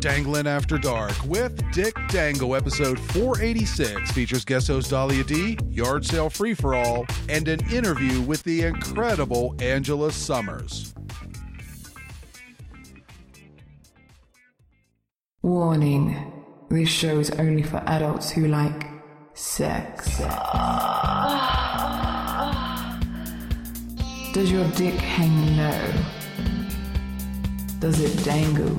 Danglin' After Dark with Dick Dangle, episode 486, features guest host Dahlia Dee, yard sale free for all, and an interview with the incredible Angela Sommers. Warning this show is only for adults who like sex. Does your dick hang low? Does it dangle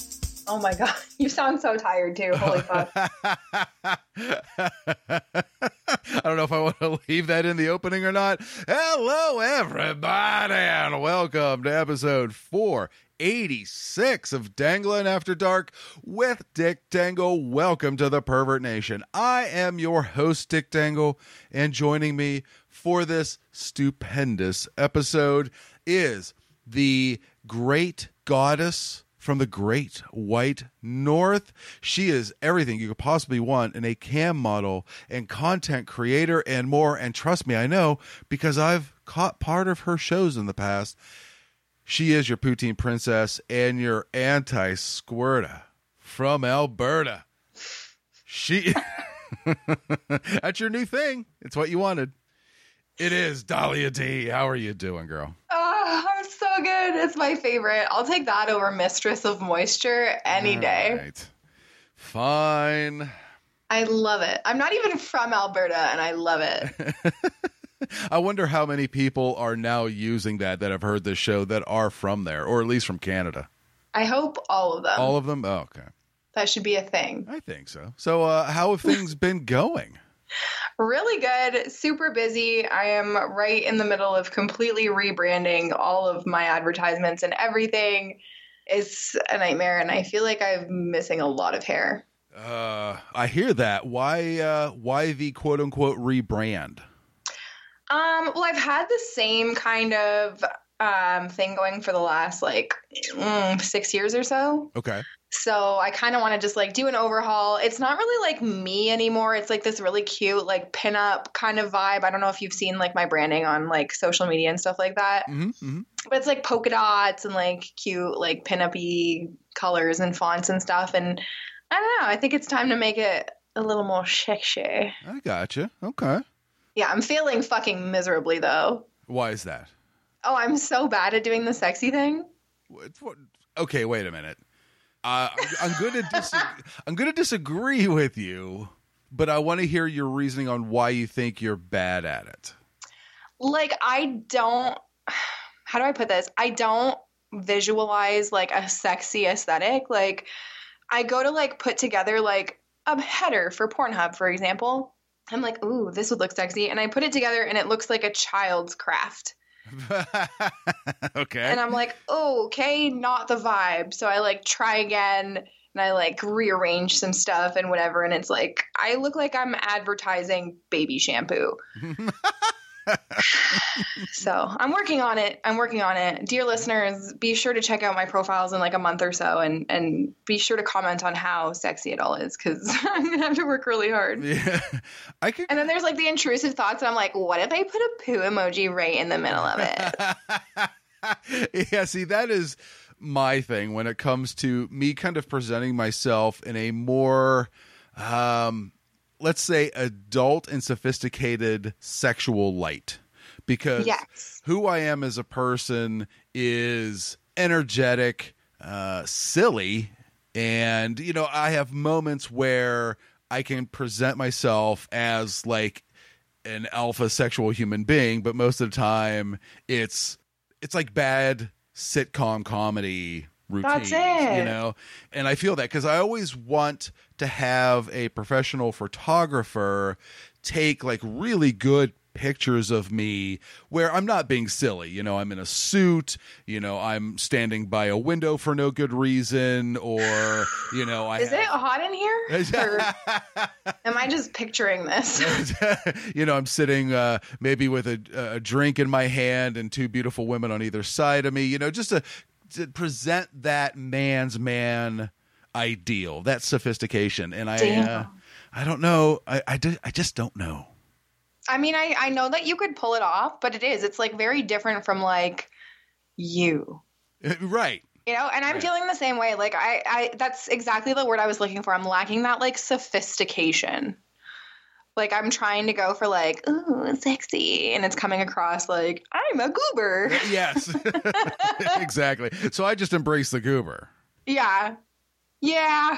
Oh my god, you sound so tired too. Holy fuck. I don't know if I want to leave that in the opening or not. Hello, everybody, and welcome to episode 486 of Dangling After Dark with Dick Dangle. Welcome to the Pervert Nation. I am your host, Dick Dangle, and joining me for this stupendous episode is the great goddess from the great white north. She is everything you could possibly want in a cam model and content creator and more. And trust me, I know because I've caught part of her shows in the past. She is your poutine princess and your anti squirta from Alberta. She That's your new thing. It's what you wanted. It is Dahlia Dee. How are you doing, girl? Oh, I'm so good. It's my favorite. I'll take that over Mistress of Moisture any day. Right. Fine. I love it. I'm not even from Alberta and I love it. I wonder how many people are now using that that have heard this show that are from there, or at least from Canada. I hope all of them. All of them? Oh, okay. that should be a thing. I think so. So, uh, how have things been going? Really good. Super busy. I am right in the middle of completely rebranding all of my advertisements and everything. It's a nightmare and I feel like I'm missing a lot of hair. Uh, I hear that. Why? Uh, why the quote unquote rebrand? Um, well, I've had the same kind of um, thing going for the last like mm, six years or so. Okay. So I kind of want to just like do an overhaul. It's not really like me anymore. It's like this really cute like pinup kind of vibe. I don't know if you've seen like my branding on like social media and stuff like that. hmm hmm But it's like polka dots and like cute like pinup-y colors and fonts and stuff. And I don't know. I think it's time to make it a little more sexy. I gotcha. Okay. Yeah, I'm feeling fucking miserably though. Why is that? Oh, I'm so bad at doing the sexy thing. What, what, okay, wait a minute. Uh, I'm, going to I'm going to disagree with you, but I want to hear your reasoning on why you think you're bad at it. Like I don't how do I put this? I don't visualize like a sexy aesthetic. Like I go to like put together like a header for Pornhub, for example. I'm like, ooh, this would look sexy. And I put it together and it looks like a child's craft. okay. And I'm like, oh, okay, not the vibe. So I like try again and I like rearrange some stuff and whatever. And it's like, I look like I'm advertising baby shampoo. so I'm working on it. I'm working on it. Dear listeners, be sure to check out my profiles in like a month or so and, and be sure to comment on how sexy it all is because I'm going to have to work really hard. yeah, I could. And then there's like the intrusive thoughts, and I'm like, what if I put a poo emoji right in the middle of it? yeah, see, that is my thing when it comes to me kind of presenting myself in a more, um, let's say, adult and sophisticated sexual light. Because Yes. who I am as a person is energetic, uh, silly, and, you know, I have moments where I can present myself as like an alpha sexual human being, but most of the time it's it's like bad sitcom comedy routines, That's it. you know. And I feel that because I always want to have a professional photographer take like really good pictures of me where I'm not being silly. You know, I'm in a suit, you know, I'm standing by a window for no good reason, or, you know, I. Is it hot in here? Am I just picturing this? you know, I'm sitting uh, maybe with a, a drink in my hand and two beautiful women on either side of me, you know, just to, to present that man's man ideal, that sophistication. And I, uh, I don't know. I, I, ju- I just don't know. I mean, I, I know that you could pull it off, but it is. It's like very different from like you. right. You know, and I'm Right. feeling the same way. Like I, I that's exactly the word I was looking for. I'm lacking that like sophistication. Like I'm trying to go for like, ooh, sexy, and it's coming across like I'm a goober. Yes. exactly. So I just embrace the goober. Yeah. Yeah.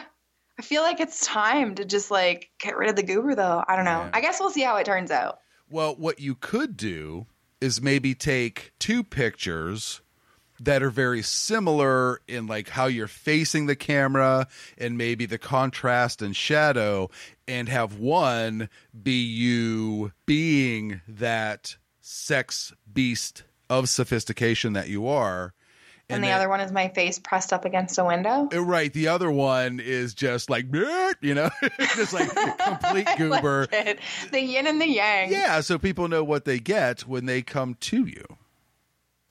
I feel like it's time to just like get rid of the goober though. I don't know. Yeah. I guess we'll see how it turns out. Well, what you could do is maybe take two pictures that are very similar in like how you're facing the camera and maybe the contrast and shadow and have one be you being that sex beast of sophistication that you are And, the then- other one is my face pressed up against a window. Uh, Right. The other one is just like, you know, just like complete like goober. it. The yin and the yang. Yeah. So people know what they get when they come to you.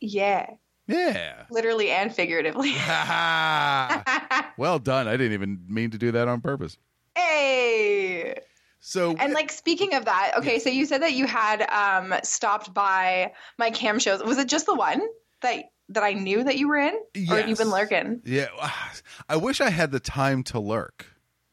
Yeah. Yeah. Literally and figuratively. well done. I didn't even mean to do that on purpose. hey. So, And like speaking of that, okay, so you said that you had um stopped by my cam shows. Was it just the one that that I knew that you were in? Or have you been lurking? yeah, I wish I had the time to lurk.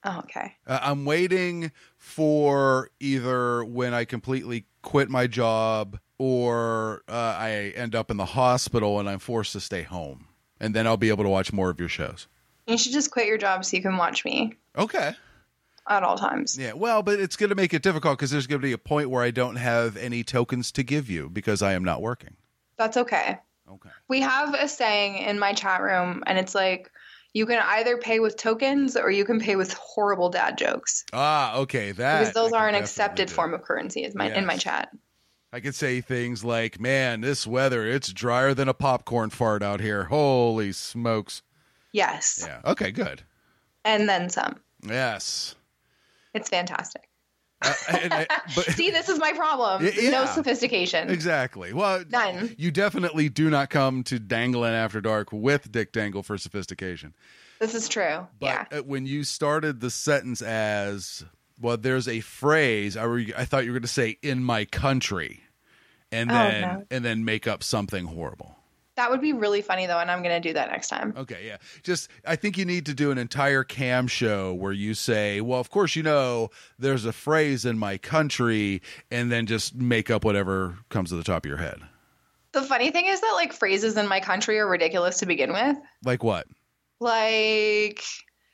Oh, okay. Uh, I'm waiting for either when I completely quit my job or uh, I end up in the hospital and I'm forced to stay home. And then I'll be able to watch more of your shows. You should just quit your job so you can watch me Okay. at all times. Yeah. Well, but it's going to make it difficult because there's going to be a point where I don't have any tokens to give you because I am not working. That's okay. Okay. We have a saying in my chat room, and it's like you can either pay with tokens or you can pay with horrible dad jokes Ah, okay. That because those are an accepted do. form of currency. Is my in my chat. I could say things like, "Man, this weather, it's drier than a popcorn fart out here. Holy smokes." Yes, Yeah. Okay, good. and then some. Yes. It's fantastic. Uh, and but See, this is my problem. Y- No sophistication. exactly. Well, None. you definitely do not come to Dangling After Dark with Dick Dangle for sophistication. This is true. But yeah. when you started the sentence as, well, there's a phrase I, re- I thought you were going to say "in my country," and Oh, then no. and then make up something horrible. That would be really funny though, and I'm gonna do that next time. Okay, yeah. Just I think you need to do an entire cam show where you say, "Well, of course you know there's a phrase in my country," and then just make up whatever comes to the top of your head. The funny thing is that like phrases in my country are ridiculous to begin with. Like what? Like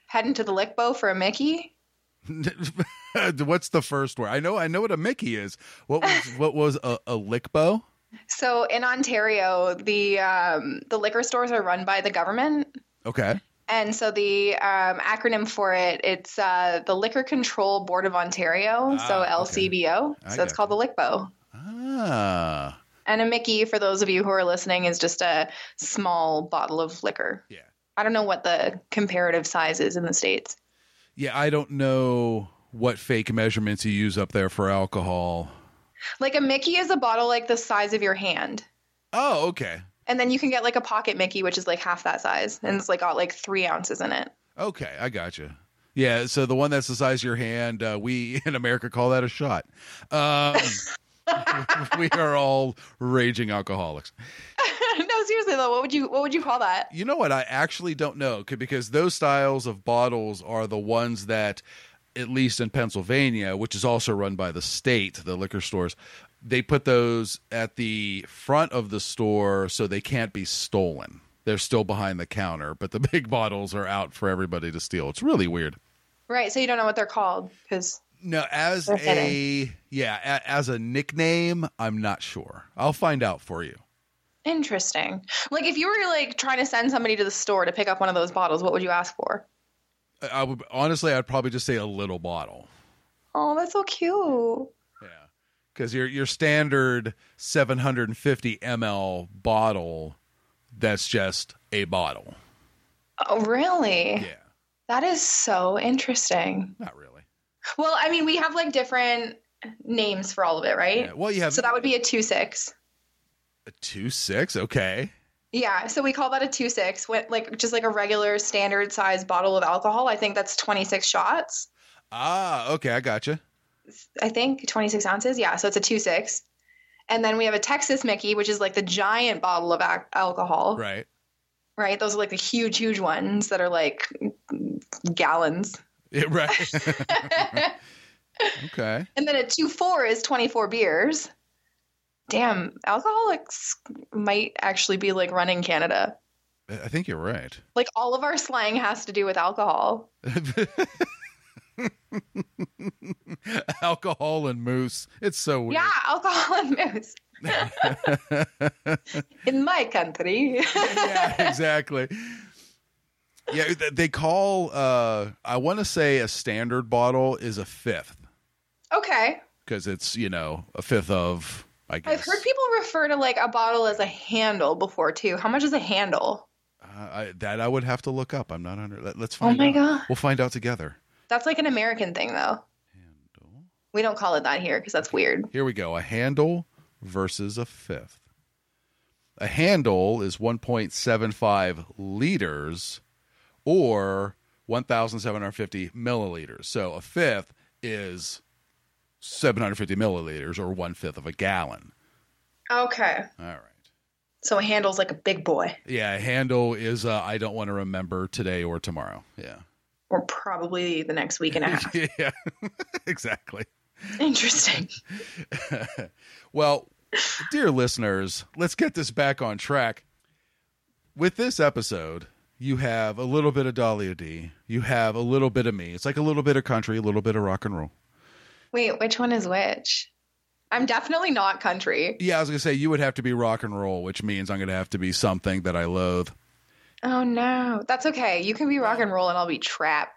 heading to the lick bow for a Mickey. What's the first word? I know I know what a Mickey is. What was what was a, a lickbo? So in Ontario, the um, the liquor stores are run by the government, Okay. and so the um, acronym for it it's uh, the Liquor Control Board of Ontario, so Ah, okay. LCBO. I So it's called the Lickbo. Ah. And a Mickey, for those of you who are listening, is just a small bottle of liquor. Yeah. I don't know what the comparative size is in the states. Yeah, I don't know what fake measurements you use up there for alcohol. Like a Mickey is a bottle like the size of your hand. Oh, okay. And then you can get like a pocket Mickey, which is like half that size, and it's like got like three ounces in it. Okay, I got you. Yeah, so the one that's the size of your hand, uh, we in America call that a shot. Um, we are all raging alcoholics. no, seriously though, what would you what would you call that? You know what? I actually don't know because those styles of bottles are the ones that, at least in Pennsylvania, which is also run by the state, the liquor stores, they put those at the front of the store so they can't be stolen. They're still behind the counter, but the big bottles are out for everybody to steal. It's really weird. Right, so you don't know what they're called because No, as a yeah, a, as a nickname, I'm not sure. I'll find out for you. interesting. Like if you were like trying to send somebody to the store to pick up one of those bottles, what would you ask for? I- would honestly, I'd probably just say a little bottle. Oh, that's so cute. Yeah, because your your standard 750 ml bottle that's just a bottle Oh, really? yeah That is so interesting. not really Well, I mean, we have like different names for all of it, right? yeah. well you have So that would be a two six. a two six okay Yeah, so we call that a two six. Like just like a regular standard size bottle of alcohol. I think that's twenty six shots. ah okay i gotcha I think twenty six ounces. Yeah, so it's a two six. And then we have a Texas Mickey, which is like the giant bottle of ac- alcohol, right right? Those are like the huge, huge ones that are like gallons. Yeah, right okay And then a two four is twenty four beers. Damn, alcoholics might actually be like running Canada. i think you're right Like all of our slang has to do with alcohol. alcohol and moose it's so weird Yeah, alcohol and moose. In my country. yeah, exactly. Yeah, they call uh I want to say a standard bottle is a fifth okay. because it's, you know, a fifth of I guess. I've heard people refer to like a bottle as a handle before too. How much is a handle? uh, I, that I would have to look up. I'm not under let, Let's Oh my out. god. We'll find out together. That's like an American thing though. Handle. We don't call it that here because that's weird. Here we go. A handle versus a fifth. A handle is 1.75 liters or 1,750 milliliters. So a fifth is 750 milliliters or one fifth of a gallon. Okay. All right. So a handle's like a big boy. Yeah, a handle is uh, I don't want to remember today or tomorrow. Yeah. Or probably the next week and a half. yeah, exactly. Interesting. well, dear listeners, let's get this back on track. With this episode, you have a little bit of Dahlia Dee. You have a little bit of me. It's like a little bit of country, a little bit of rock and roll. Wait, which one is which? I'm definitely not country. Yeah, I was gonna say you would have to be rock and roll, which means I'm gonna have to be something that I loathe. Oh no. That's okay. You can be rock and roll and I'll be trap.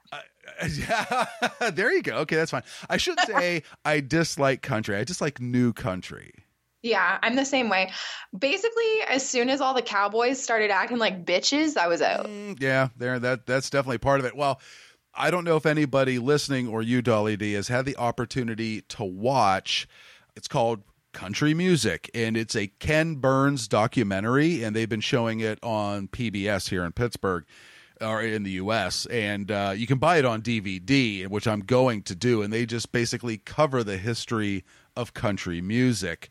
Yeah, there you go. Okay, that's fine. I should say I dislike country. I dislike new country. Yeah, I'm the same way. Basically, as soon as all the cowboys started acting like bitches, I was out. Mm, yeah, there that that's definitely part of it. Well, I don't know if anybody listening or you, Dolly D, has had the opportunity to watch. It's called Country Music, and it's a Ken Burns documentary, and they've been showing it on PBS here in Pittsburgh or in the US and uh, you can buy it on DVD which I'm going to do and they just basically cover the history of country music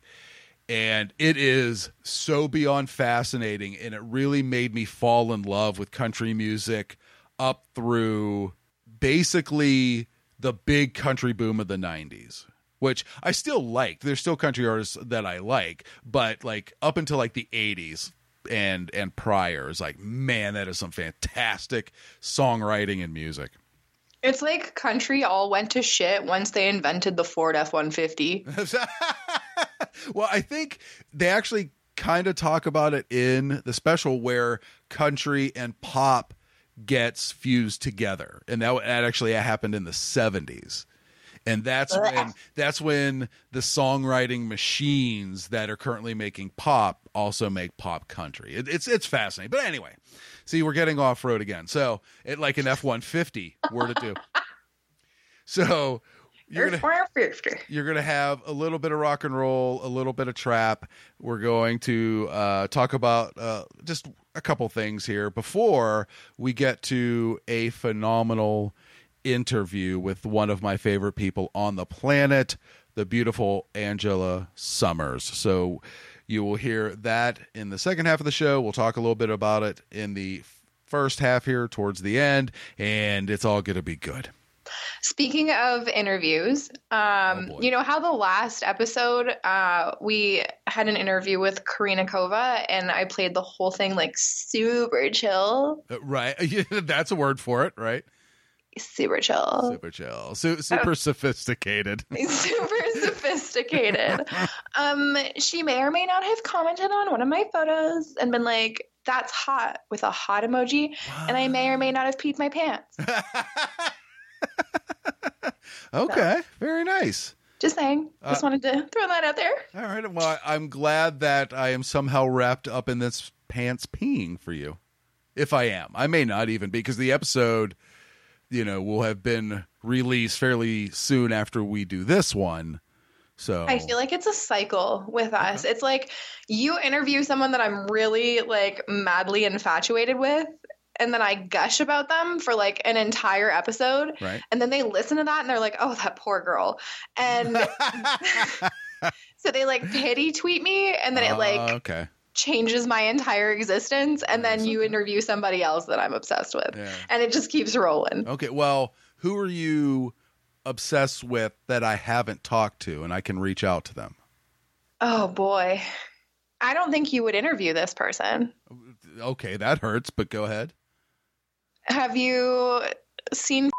and it is so beyond fascinating and it really made me fall in love with country music up through basically the big country boom of the 90s which I still liked there's still country artists that I like but like up until like the 80s and and prior is like man that is some fantastic songwriting and music It's like country all went to shit once they invented the Ford F 150. well, I think they actually kind of talk about it in the special where country and pop gets fused together, and that that actually happened in the seventies. And that's when that's when the songwriting machines that are currently making pop also make pop country. It, it's it's fascinating. But anyway, see, we're getting off road again. So it like an F one fifty were to do. So you're gonna you're to have a little bit of rock and roll, a little bit of trap. We're going to uh, talk about uh, just a couple things here before we get to a phenomenal interview with one of my favorite people on the planet, the beautiful Angela Sommers. So you will hear that in the second half of the show. We'll talk a little bit about it in the first half here towards the end, and it's all going to be good. Speaking of interviews, um, Oh, you know how the last episode uh, we had an interview with Karina Kova, and I played the whole thing like super chill, Uh, Right. That's a word for it, right? super chill, Super chill. Su- super sophisticated. super sophisticated. Um, she may or may not have commented on one of my photos and been like, "That's hot" with a hot emoji, and I may or may not have peed my pants. okay. Very nice. Just saying. Just Uh, wanted to throw that out there. All right. Well, I- I'm glad that I am somehow wrapped up in this pants peeing for you. If I am, I may not even because the episode, you know, will have been released fairly soon after we do this one. So I feel like it's a cycle with us. It's like you interview someone that I'm really like madly infatuated with, and then I gush about them for like an entire episode, right. and then they listen to that and they're like, "Oh, that poor girl," and so they like pity tweet me, and then it Uh, like okay. changes my entire existence, and then you interview somebody else that I'm obsessed with, Yeah. and it just keeps rolling. Okay. Well, who are you obsessed with that I haven't talked to, and I can reach out to them? Oh boy. I don't think you would interview this person. Okay, that hurts, but go ahead. Have you seen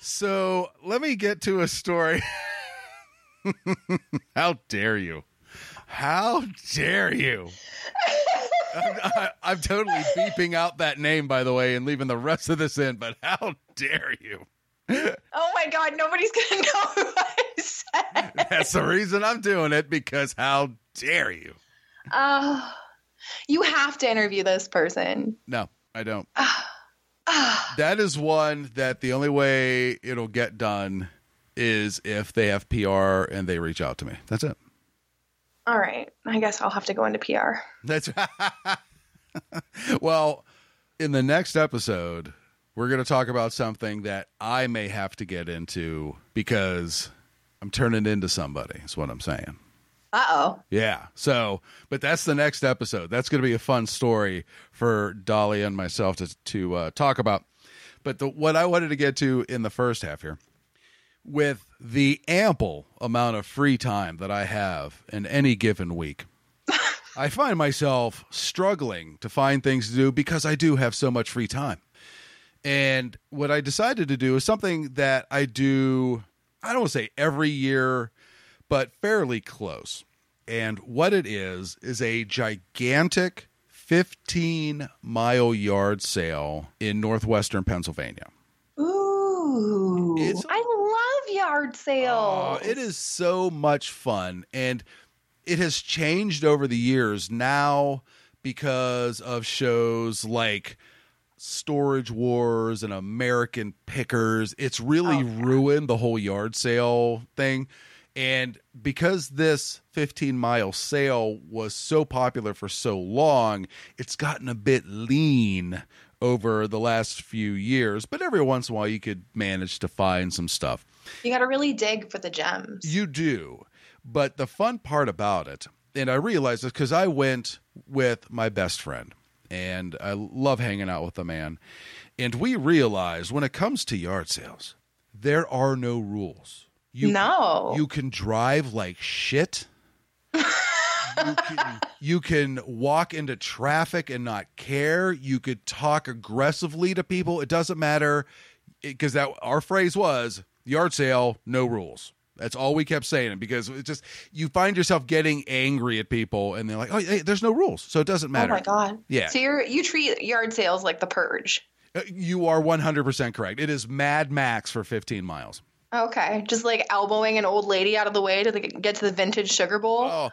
So let me get to a story. How dare you? How dare you? I'm, I, I'm totally beeping out that name, by the way, and leaving the rest of this in, but how dare you? Oh my god, nobody's gonna know who I said. That's the reason I'm doing it, because how dare you? Oh, you have to interview this person. No, I don't. Ah, That is one that the only way it'll get done is if they have PR and they reach out to me. That's it. all right, I guess I'll have to go into PR. That's well, in the next episode, we're going to talk about something that I may have to get into because I'm turning into somebody, is what I'm saying. Uh oh. Yeah. So, but that's the next episode. That's going to be a fun story for Dolly and myself to to uh, talk about. But the, what I wanted to get to in the first half here, with the ample amount of free time that I have in any given week, I find myself struggling to find things to do because I do have so much free time. And what I decided to do is something that I do, I don't want to say every year, but fairly close. And what it is, is a gigantic 15 mile yard sale in northwestern Pennsylvania. Ooh. It's- I love yard sales. Oh, it is so much fun. And it has changed over the years now because of shows like Storage Wars and American Pickers. It's really Oh, ruined the whole yard sale thing. And because this 15 mile sale was so popular for so long, it's gotten a bit lean over the last few years. But every once in a while, you could manage to find some stuff. You got to really dig for the gems. You do. But the fun part about it, and I realized this because I went with my best friend, and I love hanging out with the man. And we realized when it comes to yard sales, there are no rules. You, no. You can drive like shit. you, can, you can walk into traffic and not care. You could talk aggressively to people. It doesn't matter because that our phrase was yard sale, no rules. That's all we kept saying because it just you find yourself getting angry at people and they're like, "Oh, hey, there's no rules, so it doesn't matter." oh my god. Yeah. So you you treat yard sales like the purge. Uh, You are 100% correct. It is Mad Max for 15 miles. Okay, just like elbowing an old lady out of the way to the, get to the vintage sugar bowl. Oh,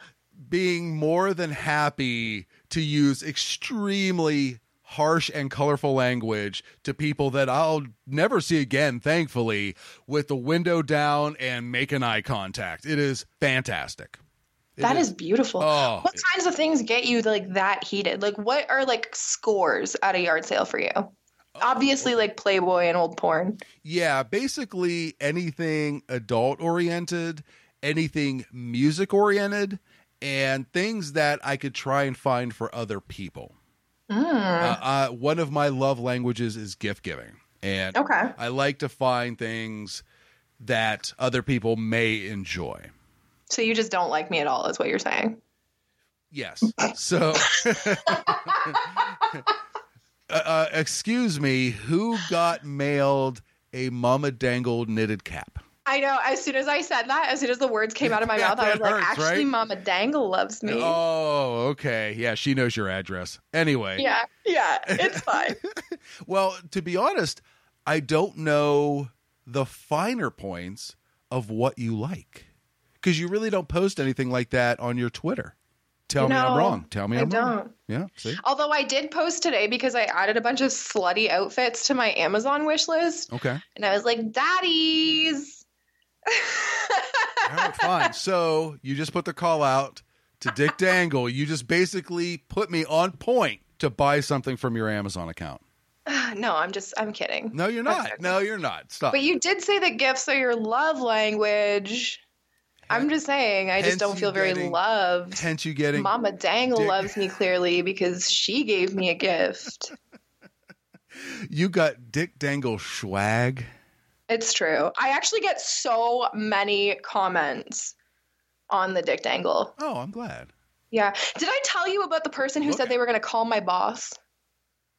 being more than happy to use extremely harsh and colorful language to people that I'll never see again, thankfully, with the window down and making eye contact. It is fantastic. It That is beautiful. Oh, what kinds of things get you like that heated? Like what are like scores at a yard sale for you? Obviously like Playboy and old porn. Yeah, basically anything adult oriented, anything music oriented, and things that I could try and find for other people. Mm. Uh, uh, one of my love languages is gift giving, and Okay. I like to find things that other people may enjoy. So you just don't like me at all is what you're saying. Yes. So, uh, uh, excuse me, who got mailed a Mama Dangle knitted cap? I know. As soon as I said that, as soon as the words came out of my mouth, I was like, hurts, actually, right? Mama Dangle loves me. Oh, okay. Yeah, she knows your address. Anyway, Yeah, yeah, it's fine. well, to be honest, I don't know the finer points of what you like. Because you really don't post anything like that on your Twitter. Tell me I'm wrong. Tell me I I'm wrong. don't. Yeah, see? Although I did post today because I added a bunch of slutty outfits to my Amazon wish list. Okay. And I was like, daddies. All right, fine. So you just put the call out to Dick Dangle. You just basically put me on point to buy something from your Amazon account. no, I'm just, I'm kidding. No, you're not. No, you're not. Stop. But you did say that gifts are your love language. I'm just saying, I just don't feel very getting- loved. Hence you getting Mama Dangle Dick- loves me clearly because she gave me a gift. you got Dick Dangle swag. It's true. I actually get so many comments on the Dick Dangle. Oh, I'm glad. Yeah. Did I tell you about the person who Look. said they were going to call my boss?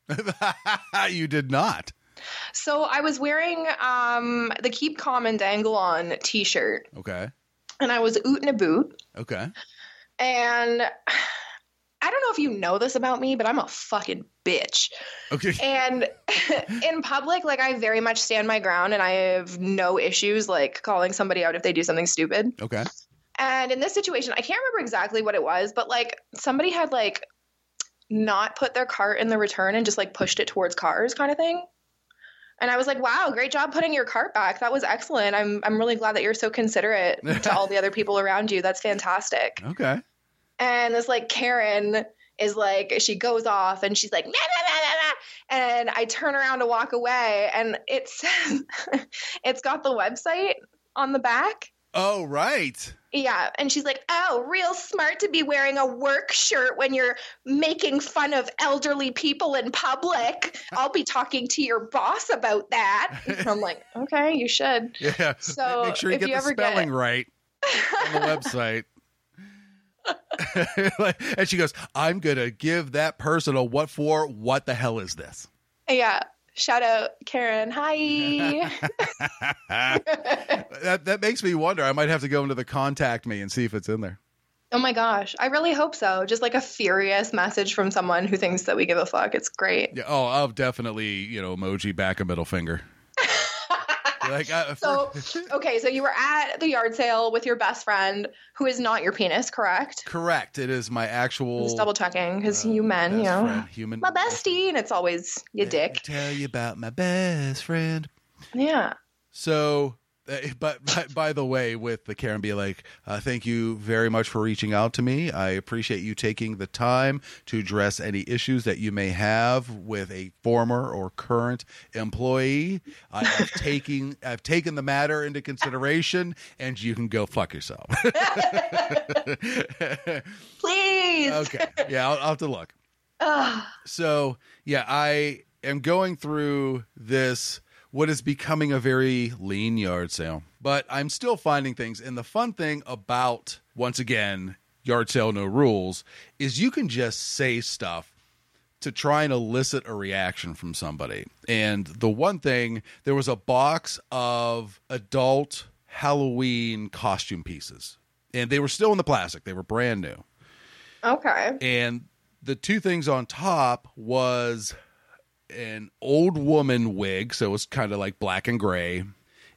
you did not. So I was wearing um, the Keep Calm and Dangle On t shirt, Okay. And I was ootin' a boot. Okay. And I don't know if you know this about me, but I'm a fucking bitch. Okay. And in public, like I very much stand my ground and I have no issues like calling somebody out if they do something stupid. Okay. And in this situation, I can't remember exactly what it was, but like somebody had like not put their cart in the return and just like pushed it towards cars kind of thing. And I was like, "Wow, great job putting your cart back. That was excellent. I'm I'm really glad that you're so considerate to all the other people around you. That's fantastic." Okay. And this like Karen is like she goes off and she's like nah, nah, nah, nah, nah. and I turn around to walk away and it says it's got the website on the back. Oh, right. Yeah, and she's like, "Oh, real smart to be wearing a work shirt when you're making fun of elderly people in public. I'll be talking to your boss about that." And I'm like, "Okay, you should." Yeah. So, make sure you if get you the ever get- spelling right on the website. and she goes, I'm going to give that person a what for? What the hell is this? Yeah. Shout out Karen. Hi. that, that makes me wonder. I might have to go into the contact me and see if it's in there. oh my gosh. I really hope so. Just like a furious message from someone who thinks that we give a fuck. It's great. Yeah. Oh, I'll definitely, you know, emoji back a middle finger. Like, uh, So, okay, so you were at the yard sale with your best friend who is not your penis, correct? correct. It is my actual I'm just double checking because uh, you men, you know, friend, human. my bestie, and it's always your Let me dick. Tell you about my best friend. Yeah. So, but, but by the way, with the Karen be like, uh, thank you very much for reaching out to me. I appreciate you taking the time to address any issues that you may have with a former or current employee. I have taking I've taken the matter into consideration, and you can go fuck yourself. Please. okay, yeah, I'll, I'll have to look. So, yeah, I am going through this what is becoming a very lean yard sale, but I'm still finding things. And the fun thing about, once again, yard sale no rules is you can just say stuff to try and elicit a reaction from somebody. And the one thing, there was a box of adult Halloween costume pieces, and they were still in the plastic, they were brand new Okay. and the two things on top was an old woman wig so it was kind of like black and gray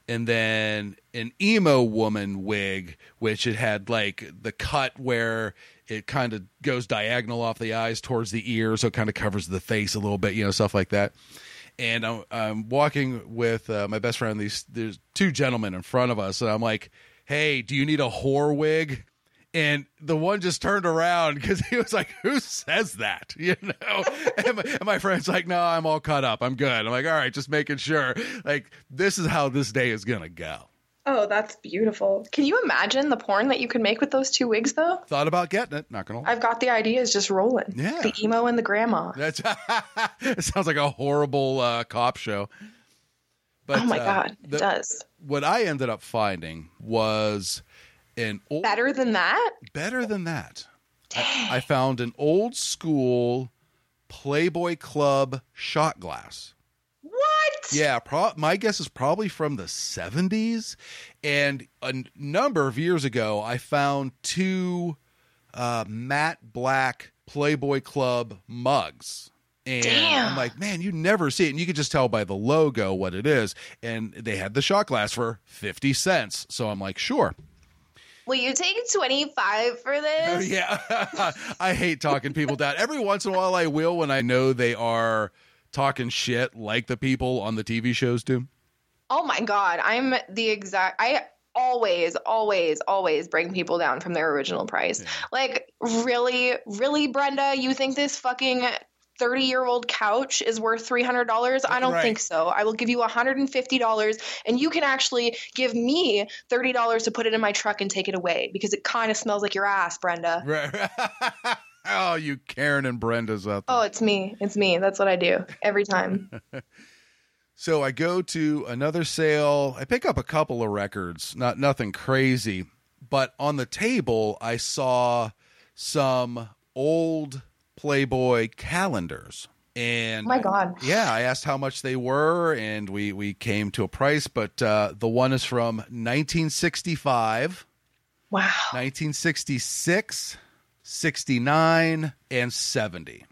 and then an emo woman wig which it had like the cut where it kind of goes diagonal off the eyes towards the ear so it kind of covers the face a little bit you know stuff like that and I'm, I'm walking with uh, my best friend. These there's two gentlemen in front of us, and I'm like, "Hey, do you need a whore wig?" And the one just turned around because he was like, "Who says that?" You know. and, my, and my friend's like, "No, I'm all cut up. I'm good." I'm like, "All right, just making sure." Like, this is how this day is gonna go. Oh, that's beautiful. Can you imagine the porn that you could make with those two wigs, though? Thought about getting it. Not gonna. lie. I've got the ideas just rolling. Yeah. The emo and the grandma. That's it sounds like a horrible uh, cop show. But oh my uh, god, it the- does. what I ended up finding was an old Better than that? better than that. I, I found an old school Playboy Club shot glass. What? Yeah, pro- my guess is probably from the 70s. And a n- number of years ago, I found two uh, matte black Playboy Club mugs. And Damn. I'm like, man, you never see it. And you could just tell by the logo what it is. And they had the shot glass for 50 cents. So I'm like, sure. Will you take 25 for this? Yeah. I hate talking people down. Every once in a while I will when I know they are talking shit like the people on the TV shows do. Oh my god, I'm the exact I always always always bring people down from their original price. Like really really Brenda, you think this fucking 30 year old couch is worth $300? I don't Right. think so. I will give you $150 and you can actually give me $30 to put it in my truck and take it away because it kind of smells like your ass, Brenda. Right. oh, you Karen and Brenda's out there. Oh, it's me. It's me. That's what I do every time. So I go to another sale. I pick up a couple of records, not nothing crazy, but on the table I saw some old Playboy calendars. And Oh my God. yeah, I asked how much they were, and we we came to a price. But uh, the one is from 1965, Wow. 1966, 69, and 70.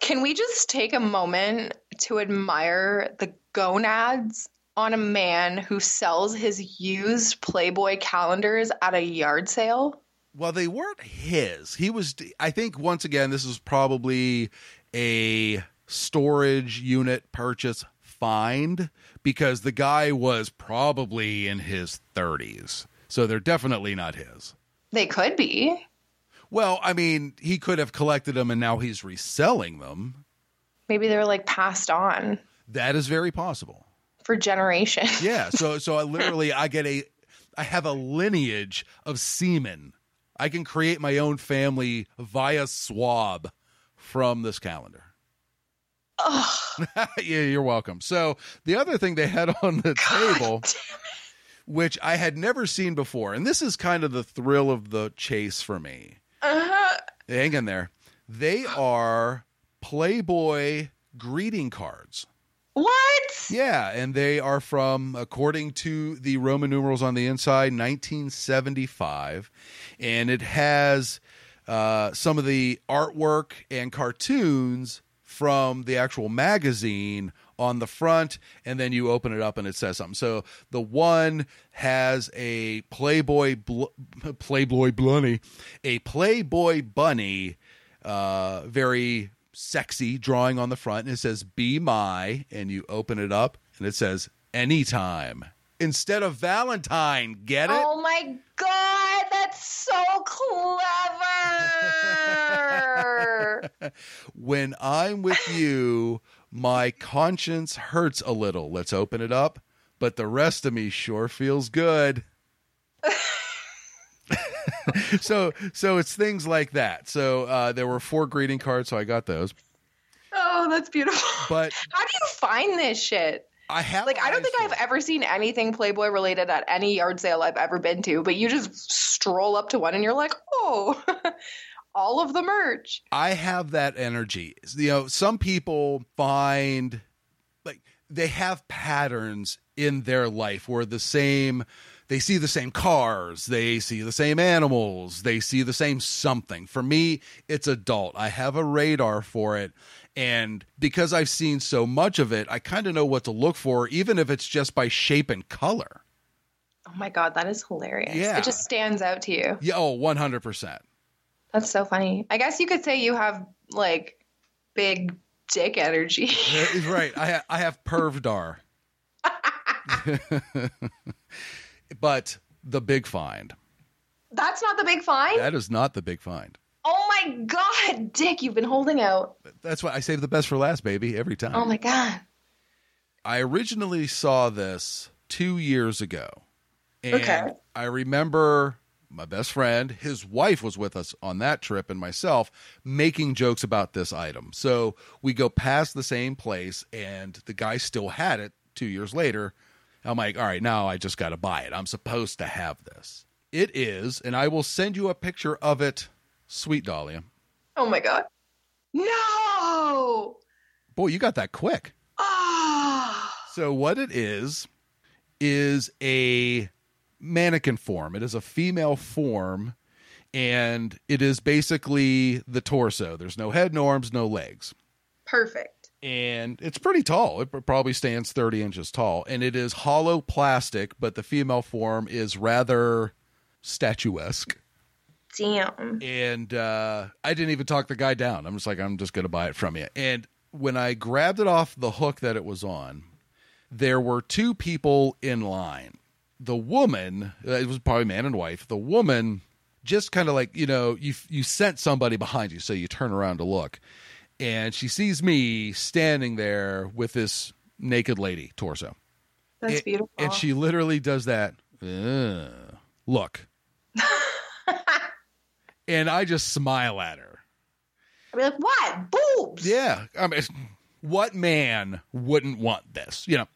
Can we just take a moment to admire the gonads on a man who sells his used Playboy calendars at a yard sale? Well, they weren't his. He was. I think once again, this is probably a storage unit purchase find because the guy was probably in his thirties, so they're definitely not his. They could be. Well, I mean, he could have collected them and now he's reselling them. Maybe they're like passed on That is very possible. for generations. Yeah. So, so I literally, I get a, I have a lineage of semen. I can create my own family via swab from this calendar. yeah, you're welcome. So the other thing they had on the table, which I had never seen before, and this is kind of the thrill of the chase for me. Uh-huh. Hang in there. They are Playboy greeting cards. What? Yeah, and they are from, according to the Roman numerals on the inside, 1975, and it has uh, some of the artwork and cartoons from the actual magazine on the front, and then you open it up and it says something. So the one has a Playboy bl- Playboy bunny, a Playboy bunny, uh, very sexy drawing on the front, and it says "Be my," and you open it up and it says "Anytime." Instead of Valentine, get it? Oh my god, that's so clever. when I'm with you, my conscience hurts a little. Let's open it up. But the rest of me sure feels good. so so it's things like that. So uh, there were four greeting cards, so I got those. oh, that's beautiful. But How do you find this shit? I have Like I don't think I've ever seen anything Playboy related at any yard sale I've ever been to, but you just stroll up to one and you're like, "Oh, all of the merch." I have that energy. You know, some people find like they have patterns in their life where the same they see the same cars, they see the same animals, they see the same something. For me, it's adult. I have a radar for it. And because I've seen so much of it, I kind of know what to look for, even if it's just by shape and color. Oh my god, that is hilarious. Yeah. It just stands out to you. Yeah, oh, 100%. That's so funny. I guess you could say you have like big dick energy. Right. I ha- I have pervdar. but the big find. That's not the big find. That is not the big find. oh my god, Dick, you've been holding out. That's why I save the best for last, baby, every time. Oh my god. I originally saw this two years ago. And Okay. I remember my best friend, his wife was with us on that trip, and myself making jokes about this item. So we go past the same place, and the guy still had it two years later. I'm like, all right, now I just got to buy it. I'm supposed to have this. It is, and I will send you a picture of it, sweet Dahlia. Oh my god. No. Boy, you got that quick. Ah. So what it is is a mannequin form. It is a female form and it is basically the torso. There's no head, no arms, no legs. Perfect. And it's pretty tall. It probably stands 30 inches tall, and it is hollow plastic, but the female form is rather statuesque. Damn. And uh, I didn't even talk the guy down. I'm just like, I'm just going to buy it from you. And when I grabbed it off the hook that it was on, there were two people in line. The woman, uh, it was probably man and wife. The woman just kind of like you know you you sent somebody behind you, so you turn around to look, and she sees me standing there with this naked lady torso. That's And- beautiful. And she literally does that. "Ugh, look. and I just smile at her. I'd be like, what? Boobs. Yeah. I mean, what man wouldn't want this? You know.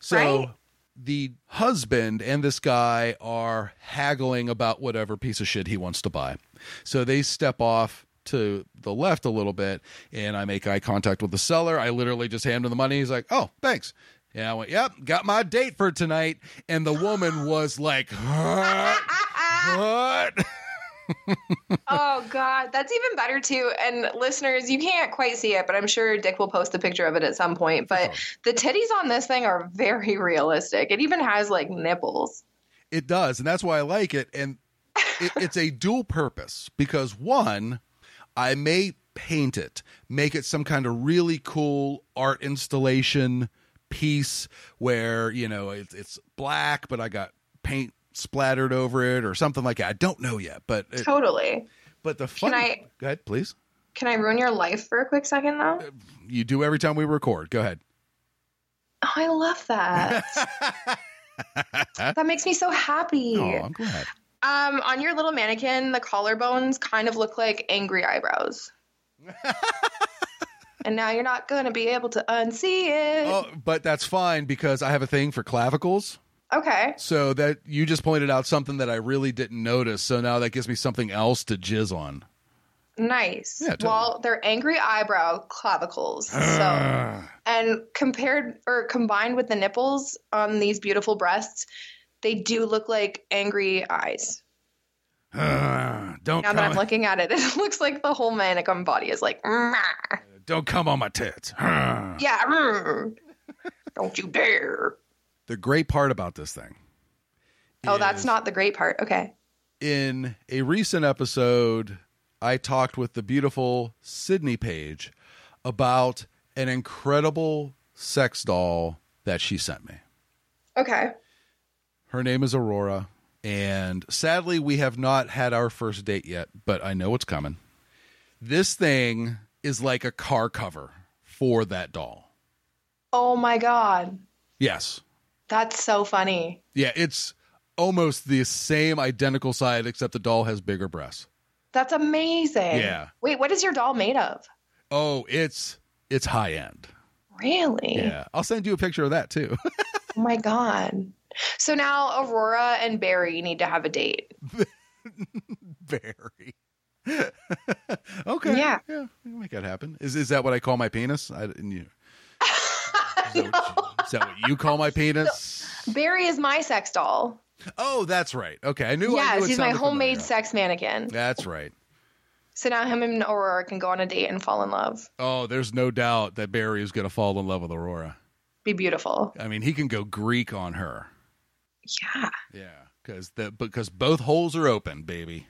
So Right? the husband and this guy are haggling about whatever piece of shit he wants to buy. So they step off to the left a little bit and I make eye contact with the seller. I literally just hand him the money. He's like, "Oh, thanks." And I went, "Yep, got my date for tonight." And the woman was like, "What?" what? Oh God, that's even better too. And listeners, you can't quite see it, but I'm sure Dick will post a picture of it at some point. But oh. the titties on this thing are very realistic. It even has like nipples. It does, and that's why I like it. And it, it's a dual purpose because one, I may paint it, make it some kind of really cool art installation piece where you know it, it's black, but I got paint splattered over it or something like that. I don't know yet, but it, Totally. but the fun. I- Go ahead, please. Can I ruin your life for a quick second though? Uh, you do every time we record. Go ahead. Oh, I love that. that makes me so happy. Oh, I'm glad. Um, on your little mannequin, the collarbones kind of look like angry eyebrows. and now you're not gonna be able to unsee it. Oh, but that's fine because I have a thing for clavicles. Okay. So that you just pointed out something that I really didn't notice. So now that gives me something else to jizz on. Nice. Yeah, totally. Well, they're angry eyebrow clavicles. so, and compared or combined with the nipples on these beautiful breasts, they do look like angry eyes. Uh, don't Now that I'm looking at it, it looks like the whole mannequin body is like, "Meh." don't come on my tits. Uh. yeah, mm. don't you dare. The great part about this thing. Oh, that's not the great part. Okay. in a recent episode. I talked with the beautiful Sydney Page about an incredible sex doll that she sent me. Okay. Her name is Aurora, and sadly, we have not had our first date yet, but I know it's coming. This thing is like a car cover for that doll. Oh my God. Yes. That's so funny. Yeah, it's almost the same identical side, except the doll has bigger breasts. That's amazing. Yeah. Wait, what is your doll made of? Oh, it's it's high end. Really? Yeah. I'll send you a picture of that too. Oh my God. So now Aurora and Barry need to have a date. Barry. okay. Yeah. Yeah. make that happen. Is is that what I call my penis? I didn't you. Is that, what you, is that what you call my penis? Barry is my sex doll. Oh, that's right. Okay, I knew. I yes, knew he's my homemade familiar. sex mannequin. That's right. So now him and Aurora can go on a date and fall in love. Oh, there's no doubt that Barry is going to fall in love with Aurora. Be beautiful. I mean, he can go Greek on her. Yeah. Yeah, because the because both holes are open, baby.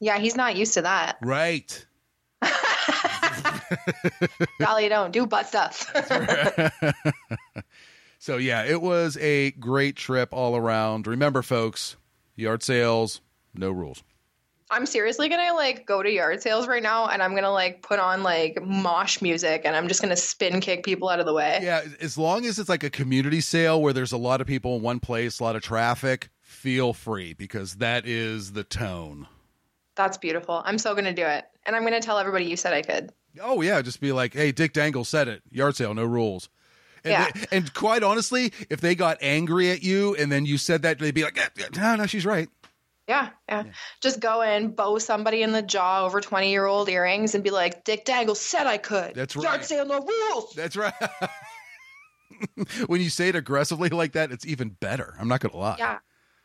Yeah, he's not used to that. Right. Dolly, don't do butt stuff. So yeah, it was a great trip all around. Remember, folks, yard sales, no rules. I'm seriously gonna like go to yard sales right now and I'm gonna like put on like mosh music and I'm just gonna spin kick people out of the way. Yeah, as long as it's like a community sale where there's a lot of people in one place, a lot of traffic, feel free because that is the tone. That's beautiful. I'm so gonna do it. And I'm gonna tell everybody you said I could. Oh yeah, just be like, "Hey, Dick Dangle said it. Yard sale, no rules." And, Yeah. they- and quite honestly, if they got angry at you and then you said that, they'd be like, "Yeah, yeah, "No, no, she's right." Yeah, yeah. Just go in, bow somebody in the jaw over 20 year old earrings and be like, Dick Dangle said I could. That's Yard right. sale, no rules. That's right. when you say it aggressively like that, it's even better. I'm not gonna lie. Yeah.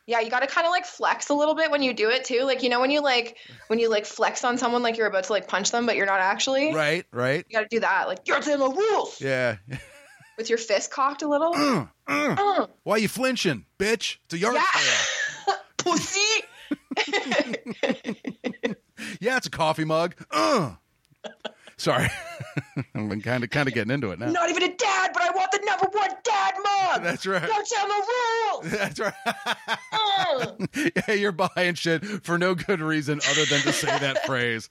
Yeah, you got to kind of like flex a little bit when you do it too. Like you know when you like when you like flex on someone like you're about to like punch them but you're not actually. Right, right. You got to do that. Like you're in the rules Yeah. with your fist cocked a little. Why you flinching, bitch? It's a yard Yeah. sale. pussy. Yeah, it's a coffee mug. Uh. Sorry. I'm kind of kind of getting into it now. Not even a dad, but I want the number one dad mug. That's right. Don't tell the rules. That's right. Uh. yeah, you're buying shit for no good reason other than to say that phrase.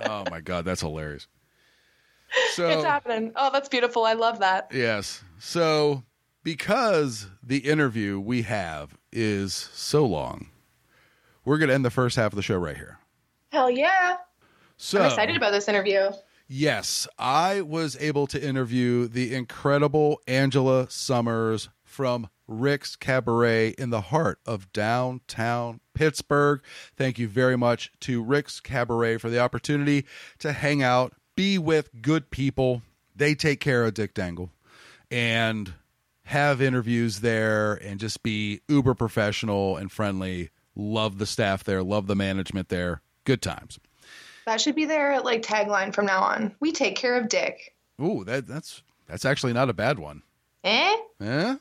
Oh my god, that's hilarious. So It's happening. Oh, that's beautiful. I love that. Yes. So, because the interview we have is so long, we're going to end the first half of the show right here. Hell yeah. So, I'm excited about this interview. yes, I was able to interview the incredible Angela Sommers from Rick's Cabaret in the heart of downtown Pittsburgh. Thank you very much to Rick's Cabaret for the opportunity to hang out, be with good people. They take care of Dick Dangle and have interviews there and just be uber professional and friendly. Love the staff there, love the management there. Good times. That should be their like tagline from now on. We take care of Dick. Ooh, that that's that's actually not a bad one. Eh? Eh?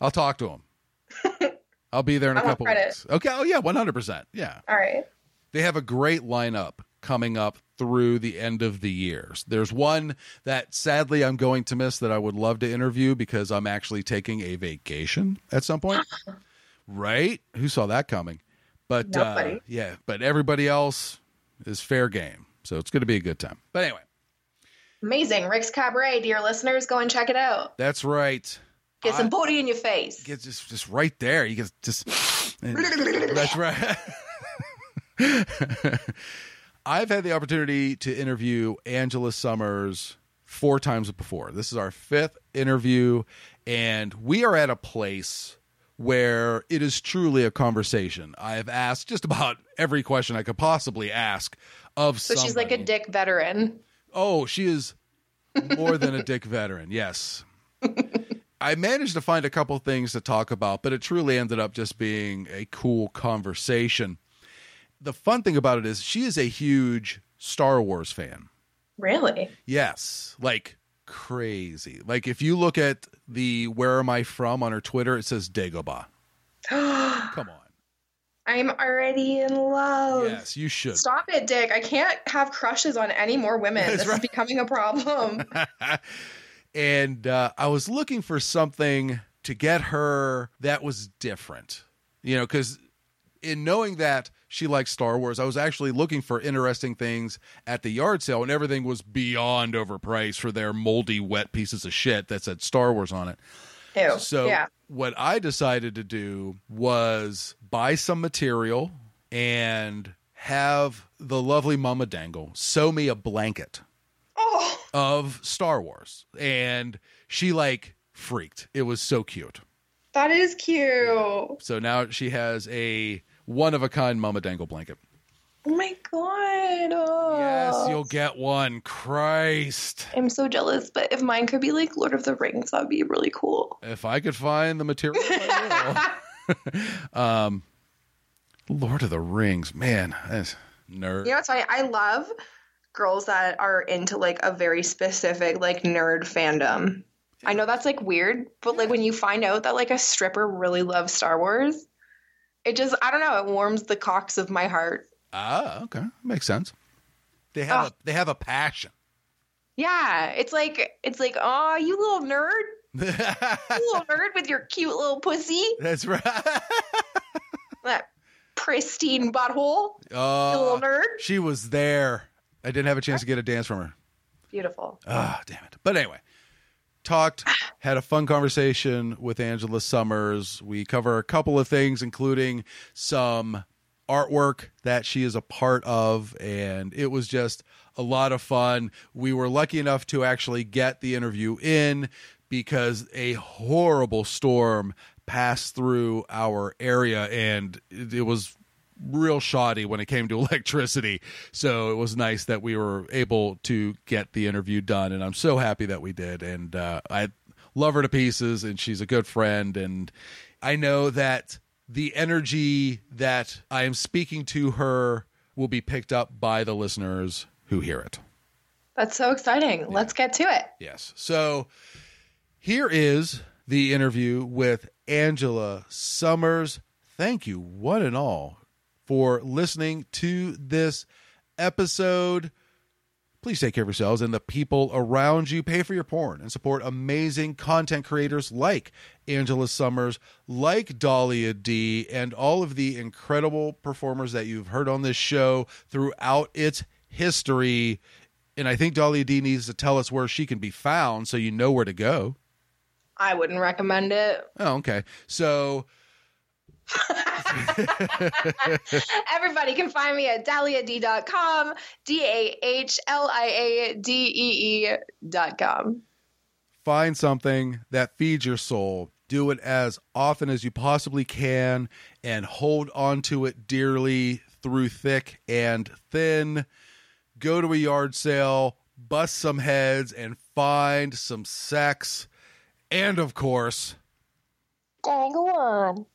I'll talk to him. I'll be there in a couple credit. weeks. Okay. Oh yeah, one hundred percent. Yeah, All right. they have a great lineup coming up through the end of the years. There's one that sadly I'm going to miss that I would love to interview because I'm actually taking a vacation at some point. right? Who saw that coming? But uh, yeah, but everybody else is fair game. So it's going to be a good time. But anyway, Amazing. Rick's Cabaret, dear listeners, go and check it out. that's right. Get some booty in your face. Get just just right there. You get just That's right. I've had the opportunity to interview Angela Sommers four times before. This is our fifth interview, and we are at a place where it is truly a conversation. I have asked just about every question I could possibly ask of so she's like a dick veteran. Oh, she is more than a dick veteran. Yes. I managed to find a couple things to talk about, but it truly ended up just being a cool conversation. The fun thing about it is she is a huge Star Wars fan. Really? Yes, like crazy. Like if you look at the where am I from on her Twitter, it says Dagobah. Come on. I'm already in love. Yes, you should. Stop it, Dick. I can't have crushes on any more women. That's this right. is becoming a problem. and uh, I was looking for something to get her that was different, you know, because in knowing that she likes Star Wars, I was actually looking for interesting things at the yard sale, and everything was beyond overpriced for their moldy, wet pieces of shit that said Star Wars on it. Ew. So yeah. what I decided to do was buy some material and have the lovely Mama Dangle sew me a blanket Oh, of Star Wars. And she like freaked. It was so cute. that is cute. So now she has a one of a kind Mama Dangle blanket. Oh my god. Oh. Yes, you'll get one. Christ. I'm so jealous, but if mine could be like Lord of the Rings, that'd be really cool. If I could find the material, um, Lord of the Rings, man, that's nerd. You know what's funny? I love girls that are into like a very specific like nerd fandom. I know that's like weird, but like when you find out that like a stripper really loves Star Wars, it just I don't know, it warms the cocks of my heart. Ah, okay, makes sense. They have Oh. a they have a passion. Yeah, it's like it's like, oh, you little nerd, you little nerd with your cute little pussy, That's right. that pristine butthole, you Oh, little nerd. she was there. I didn't have a chance to get a dance from her. Beautiful. Ah, damn it. But anyway, talked, had a fun conversation with Angela Sommers. We cover a couple of things, including some artwork that she is a part of, and it was just a lot of fun. We were lucky enough to actually get the interview in because a horrible storm passed through our area, and it, was real shoddy when it came to electricity. So it was nice that we were able to get the interview done, and I'm so happy that we did. And uh, I love her to pieces, and she's a good friend. And I know that the energy that I am speaking to her will be picked up by the listeners who hear it. That's so exciting. Let's get to it. Yes. So here is the interview with Angela Sommers. Thank you, one and all, for listening to this episode. Please take care of yourselves and the people around you. Pay for your porn and support amazing content creators like Angela Sommers, like Dahlia Dee, and all of the incredible performers that you've heard on this show throughout its history. And I think Dahlia Dee needs to tell us where she can be found so you know where to go. I wouldn't recommend it. Oh, okay. So Everybody can find me at dahliadee.com, D A H L I A D E E.com. find something that feeds your soul. Do it as often as you possibly can and hold on to it dearly through thick and thin. Go to a yard sale, bust some heads, and find some sex. And of course, Dangle on.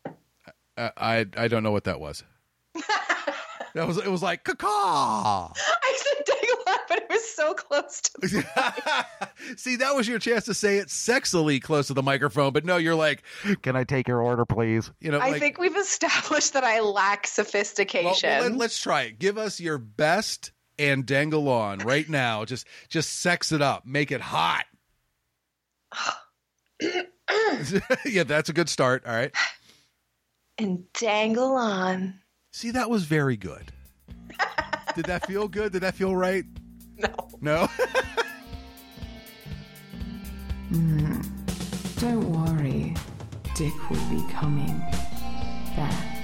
I I, I don't know what that was. that was it was like caw. I said dangle on, but it was so close to the See, that was your chance to say it sexily close to the microphone, but no, you're like, "Can I take your order, please?" You know, I like, think we've established that I lack well, sophistication. well, let, us try it. Give us your best and dangle on right now. Just, just sex it up. Make it hot. yeah, that's a good start. All right. and dangle on. See, that was very good. Did that feel good? Did that feel right? No. No. Hmm. Don't worry, Dick will be coming back.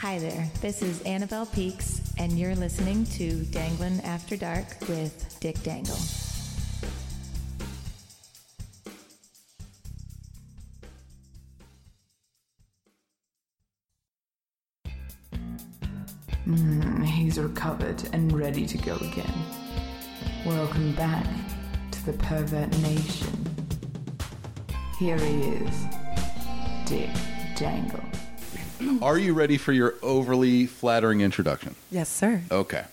Hi there, this is Annabelle Peaks, and you're listening to Danglin' After Dark with Dick Dangle. Mm, he's recovered and ready to go again. Welcome back to the Pervert Nation. Here he is, Dick Dangle. Are you ready for your overly flattering introduction? Yes, sir. Okay.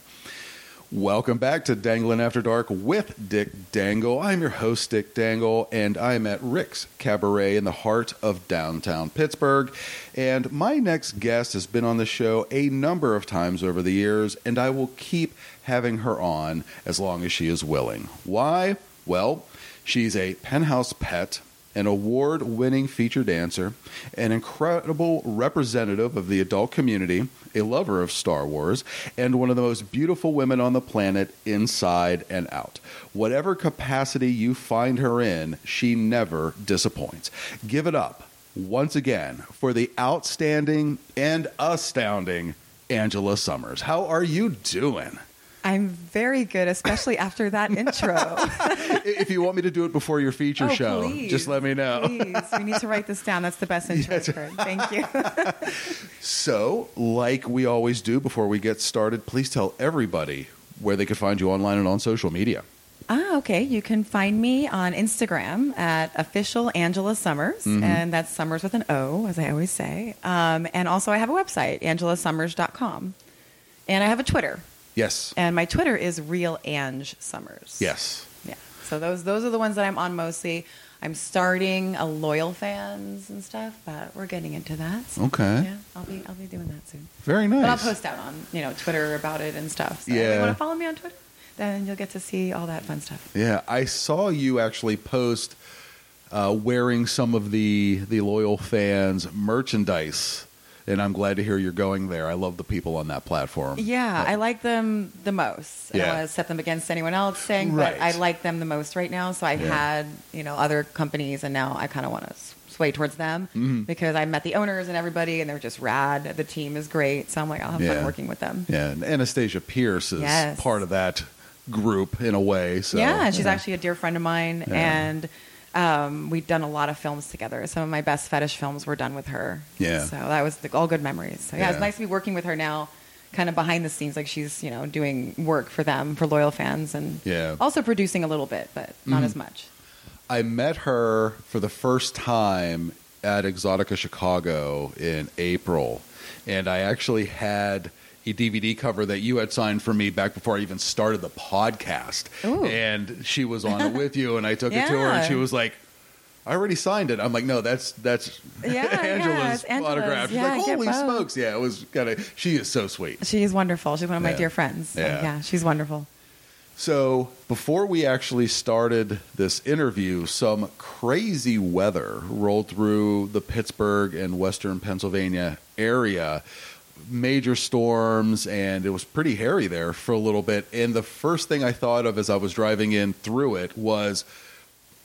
Welcome back to Dangling After Dark with Dick Dangle. I'm your host, Dick Dangle, and I'm at Rick's Cabaret in the heart of downtown Pittsburgh. And my next guest has been on the show a number of times over the years, and I will keep having her on as long as she is willing. Why? Well, she's a penthouse pet an award winning feature dancer, an incredible representative of the adult community, a lover of Star Wars, and one of the most beautiful women on the planet inside and out. Whatever capacity you find her in, she never disappoints. Give it up once again for the outstanding and astounding Angela Sommers. How are you doing? I'm very good, especially after that intro. if you want me to do it before your feature Oh, show, please. just let me know. Please, we need to write this down. That's the best intro I've heard. Thank you. So, like we always do before we get started, please tell everybody where they can find you online and on social media. ah, okay. You can find me on Instagram at official Angela Sommers, and that's Sommers with an O, as I always say. Um, and also, I have a website, angelasommers.com, and I have a Twitter, Yes. and my Twitter is real Ange Sommers. Yes. Yeah. So those those are the ones that I'm on mostly. I'm starting a LoyalFans and stuff, but we're getting into that. So, Okay. Yeah, I'll be I'll be doing that soon. Very nice. But I'll post out on you know Twitter about it and stuff. So if Yeah. you want to follow me on Twitter, then you'll get to see all that fun stuff. Yeah, I saw you actually post uh, wearing some of the the LoyalFans merchandise, and I'm glad to hear you're going there. I love the people on that platform. Yeah, I like them the most. I don't want to set them against anyone else saying, Right. but I like them the most right now. So I've Yeah. had, you know, other companies and now I kind of want to sway towards them Mm-hmm. because I met the owners and everybody and they're just rad. The team is great. So I'm like, I'll have Yeah. fun working with them. Yeah, and Anastasia Pierce is Yes. part of that group in a way. So yeah, she's yeah. actually a dear friend of mine, Yeah. and um, we've done a lot of films together. Some of my best fetish films were done with her. Yeah. so that was the, all good memories. So yeah, Yeah. it's nice to be working with her now kind of behind the scenes, like she's you know doing work for them for LoyalFans, and Yeah. also producing a little bit, but not as much. I met her for the first time at Exotica Chicago in April, and I actually had a DVD cover that you had signed for me back before I even started the podcast. Ooh. And she was on it with you, and I took it to her, and she was like. I already signed it. I'm like, no, that's that's Yeah, yeah, Angela's it's Angela's. autograph. She's Yeah, like, holy smokes, yeah, it was kind of. She is so sweet. She is wonderful. She's one of my Yeah. dear friends. So, Yeah. yeah, she's wonderful. So, before we actually started this interview, some crazy weather rolled through the Pittsburgh and Western Pennsylvania area. Major storms, and it was pretty hairy there for a little bit. And the first thing I thought of as I was driving in through it was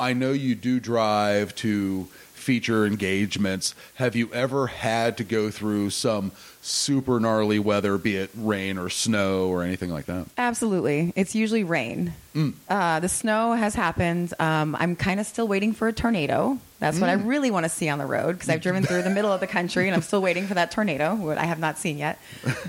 I know you do drive to feature engagements. Have you ever had to go through some super gnarly weather, be it rain or snow or anything like that? Absolutely. It's usually rain. Mm. Uh, the snow has happened. Um, I'm kind of still waiting for a tornado. That's what I Mm. really want to see on the road because I've driven through the middle of the country and I'm still waiting for that tornado, what I have not seen yet.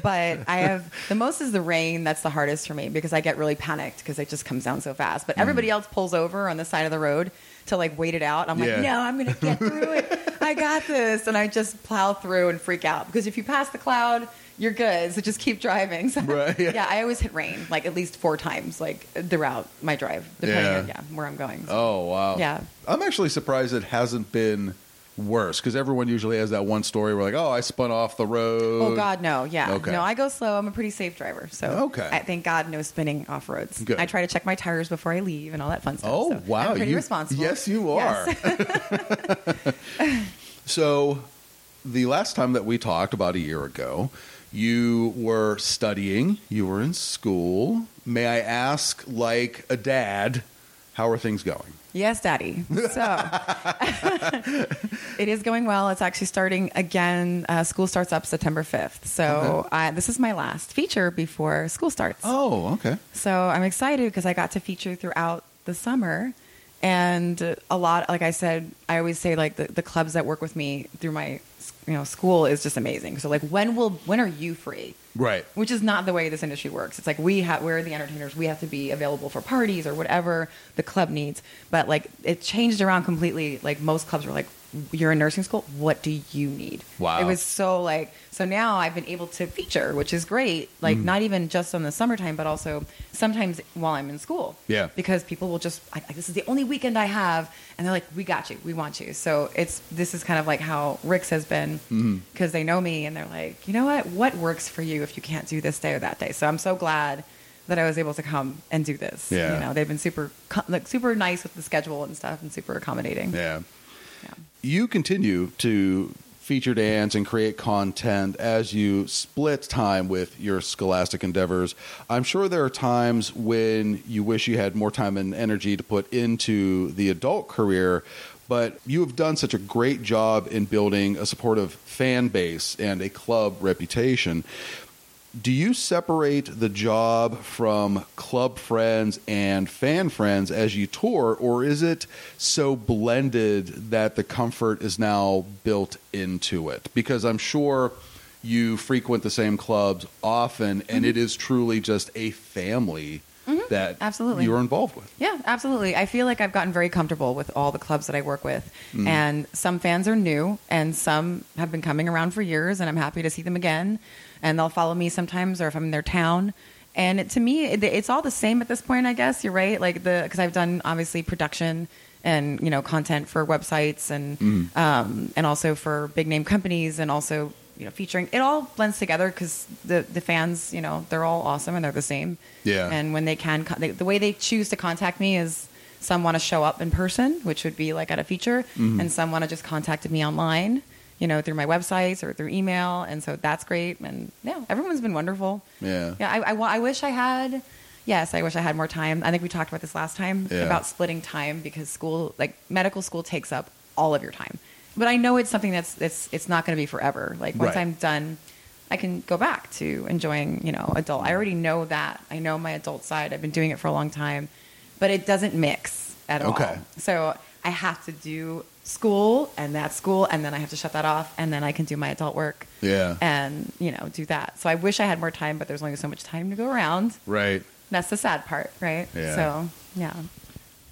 But I have the most is the rain. That's the hardest for me because I get really panicked because it just comes down so fast. But everybody else pulls over on the side of the road to like wait it out. I'm. Yeah. like, no, I'm going to get through it. I got this. And I just plow through and freak out because if you pass the cloud, you're good. So just keep driving. So, Right, yeah. yeah, I always hit rain like at least four times, like throughout my drive, depending Yeah. on yeah where I'm going. So, Oh wow! Yeah. I'm actually surprised it hasn't been worse because everyone usually has that one story where like, oh, I spun off the road. Oh God, no! Yeah, Okay. no. I go slow. I'm a pretty safe driver, so Okay. I thank God no spinning off roads. Good. I try to check my tires before I leave and all that fun stuff. Oh so wow! I'm pretty you, responsible. Yes, you are. Yes. so, the last time that we talked about a year ago, you were studying. You were in school. May I ask, like a dad, how are things going? Yes, Daddy. So it is going well. It's actually starting again. Uh, school starts up September 5th. So Okay. I, this is my last feature before school starts. Oh, okay. So I'm excited because I got to feature throughout the summer. And a lot, like I said, I always say like the, the clubs that work with me through my, you know, school is just amazing. So like, when will, when are you free? Right. which is not the way this industry works. It's like we have we're the entertainers. We have to be available for parties or whatever the club needs. But like it changed around completely. Like most clubs were like, "You're in nursing school. What do you need?" Wow. It was so like so now I've been able to feature, which is great. Like Mm. not even just on the summertime, but also sometimes while I'm in school. Yeah. Because people will just I, I- this is the only weekend I have, and they're like, "We got you. We want you." So it's this is kind of like how Rick's has been Mm-hmm. because they know me and they're like, you know what? What works for you if you can't do this day or that day? So I'm so glad that I was able to come and do this. Yeah. You know, they've been super like super nice with the schedule and stuff and super accommodating. Yeah. You continue to feature dance and create content as you split time with your scholastic endeavors. I'm sure there are times when you wish you had more time and energy to put into the adult career, but you have done such a great job in building a supportive fan base and a club reputation. Do you separate the job from club friends and fan friends as you tour, or is it so blended that the comfort is now built into it? Because I'm sure you frequent the same clubs often, and it is truly just a family that Absolutely. you're involved with. Yeah, absolutely. I feel like I've gotten very comfortable with all the clubs that I work with. Mm. And some fans are new and some have been coming around for years and I'm happy to see them again. And they'll follow me sometimes or if I'm in their town. And it, to me, it, it's all the same at this point, I guess. You're right. Like the, cause I've done obviously production and, you know, content for websites and, Mm. um, and also for big name companies and also, you know, featuring, it all blends together because the, the fans, you know, they're all awesome and they're the same. Yeah. And when they can, they, the way they choose to contact me is some want to show up in person, which would be like at a feature, Mm-hmm. and some want to just contact me online, you know, through my websites or through email. And so that's great. And yeah, everyone's been wonderful. Yeah. Yeah. I, I, I wish I had, yes, I wish I had more time. I think we talked about this last time Yeah. about splitting time because school, like medical school takes up all of your time. But I know it's something that's, it's, it's not going to be forever. Like once Right. I'm done, I can go back to enjoying, you know, adult. I already know that. I know my adult side. I've been doing it for a long time, but it doesn't mix at all. Okay. So I have to do school and that school and then I have to shut that off and then I can do my adult work Yeah. and you know do that. So I wish I had more time, but there's only so much time to go around. Right. That's the sad part, right? Yeah. So yeah.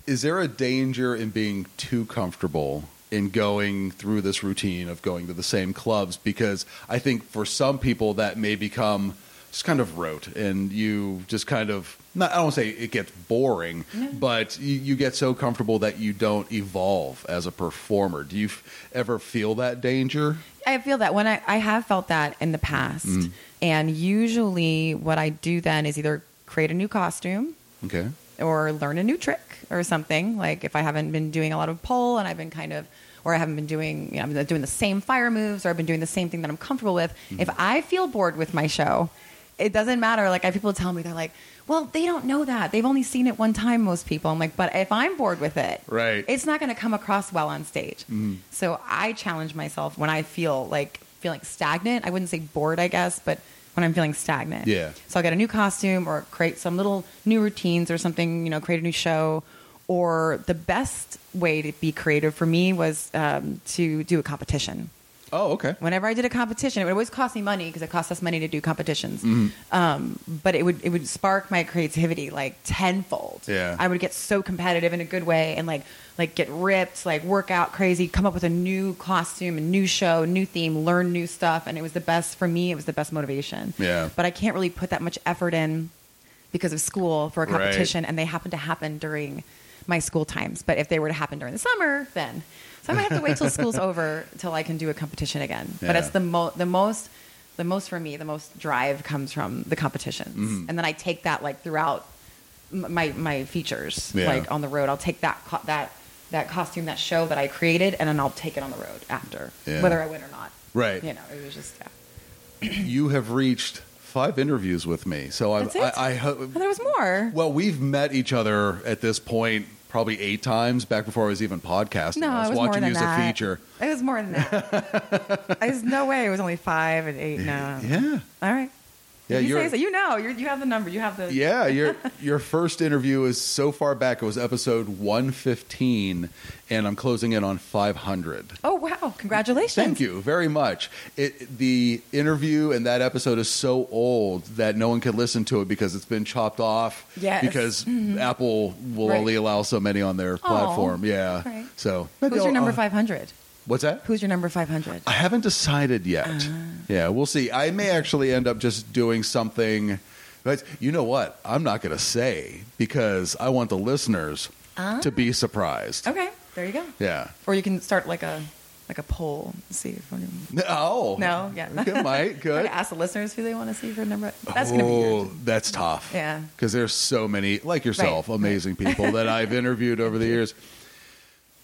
Is there a danger in being too comfortable in going through this routine of going to the same clubs? Because I think for some people that may become just kind of rote and you just kind of not I don't say it gets boring, but you, you get so comfortable that you don't evolve as a performer. Do you f- ever feel that danger? I feel that when I, I have felt that in the past. Mm. And usually what I do then is either create a new costume Okay. or learn a new trick or something. Like if I haven't been doing a lot of pole and I've been kind of, or I haven't been doing, you know, been doing the same fire moves or I've been doing the same thing that I'm comfortable with. Mm-hmm. If I feel bored with my show, it doesn't matter. Like I have people tell me, they're like, well, they don't know that. They've only seen it one time, most people. I'm like, but if I'm bored with it, Right. it's not going to come across well on stage. Mm-hmm. So I challenge myself when I feel like feeling stagnant. I wouldn't say bored, I guess, but when I'm feeling stagnant. Yeah. So I'll get a new costume or create some little new routines or something, you know, create a new show. Or the best way to be creative for me was um, to do a competition. Oh, okay. Whenever I did a competition, it would always cost me money because it costs us money to do competitions. Um, but it would it would spark my creativity like tenfold. Yeah. I would get so competitive in a good way and like like get ripped, like work out crazy, come up with a new costume, a new show, new theme, learn new stuff, and it was the best for me. It was the best motivation. Yeah. But I can't really put that much effort in because of school for a Right. competition, and they happen to happen during my school times. But if they were to happen during the summer, then so I might have to wait till school's over till I can do a competition again. But it's the mo- the most the most for me, the most drive comes from the competitions, Mm-hmm. and then I take that like throughout my my features, Yeah. like on the road. I'll take that co- that that costume, that show that I created, and then I'll take it on the road after, Yeah. whether I win or not. Right. You know, it was just yeah. You have reached five interviews with me, so I, it? I, I hope. Oh, there was more. Well, we've met each other at this point probably eight times back before I was even podcasting. No, I was, it was more watching than you as that. a feature. It was more than that. There's no way it was only five and eight. No. Yeah. All right. Yeah, you say so. You know, you're, you have the number. You have the. Yeah, your your first interview is so far back. It was episode one fifteen, and I'm closing in on five hundred. Oh wow! Congratulations. Thank you very much. It, the interview and that episode is so old that no one can listen to it because it's been chopped off. Yes. Because Apple will Right. only allow so many on their platform. Yeah. Right. So Who's your number uh, five hundred? What's that? Who's your number five hundred? I haven't decided yet. Uh-huh. Yeah, we'll see. I may actually end up just doing something. But you know what? I'm not going to say because I want the listeners to be surprised. Okay, there you go. Yeah. Or you can start like a like a poll. See if anyone. Oh. No, yeah. Good, might. Good. ask the listeners who they want to see for number. That's gonna be oh, yours. that's tough. Yeah. Because there's so many, like yourself, Right, amazing people that I've interviewed over the years.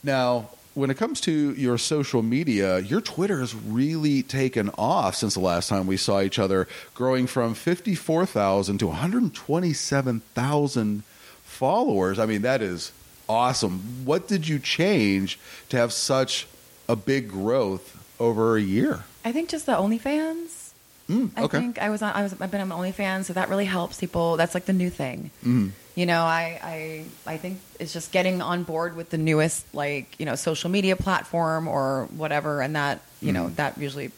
Now, when it comes to your social media, your Twitter has really taken off since the last time we saw each other, growing from 54,000 to 127,000 followers. I mean, that is awesome. What did you change to have such a big growth over a year? I think just the OnlyFans. Mm, I okay. think I was on. I was. I've been on OnlyFans, so that really helps people. That's like the new thing. Mhm. You know, I, I I think it's just getting on board with the newest like you know social media platform or whatever, and that you know mm-hmm. that usually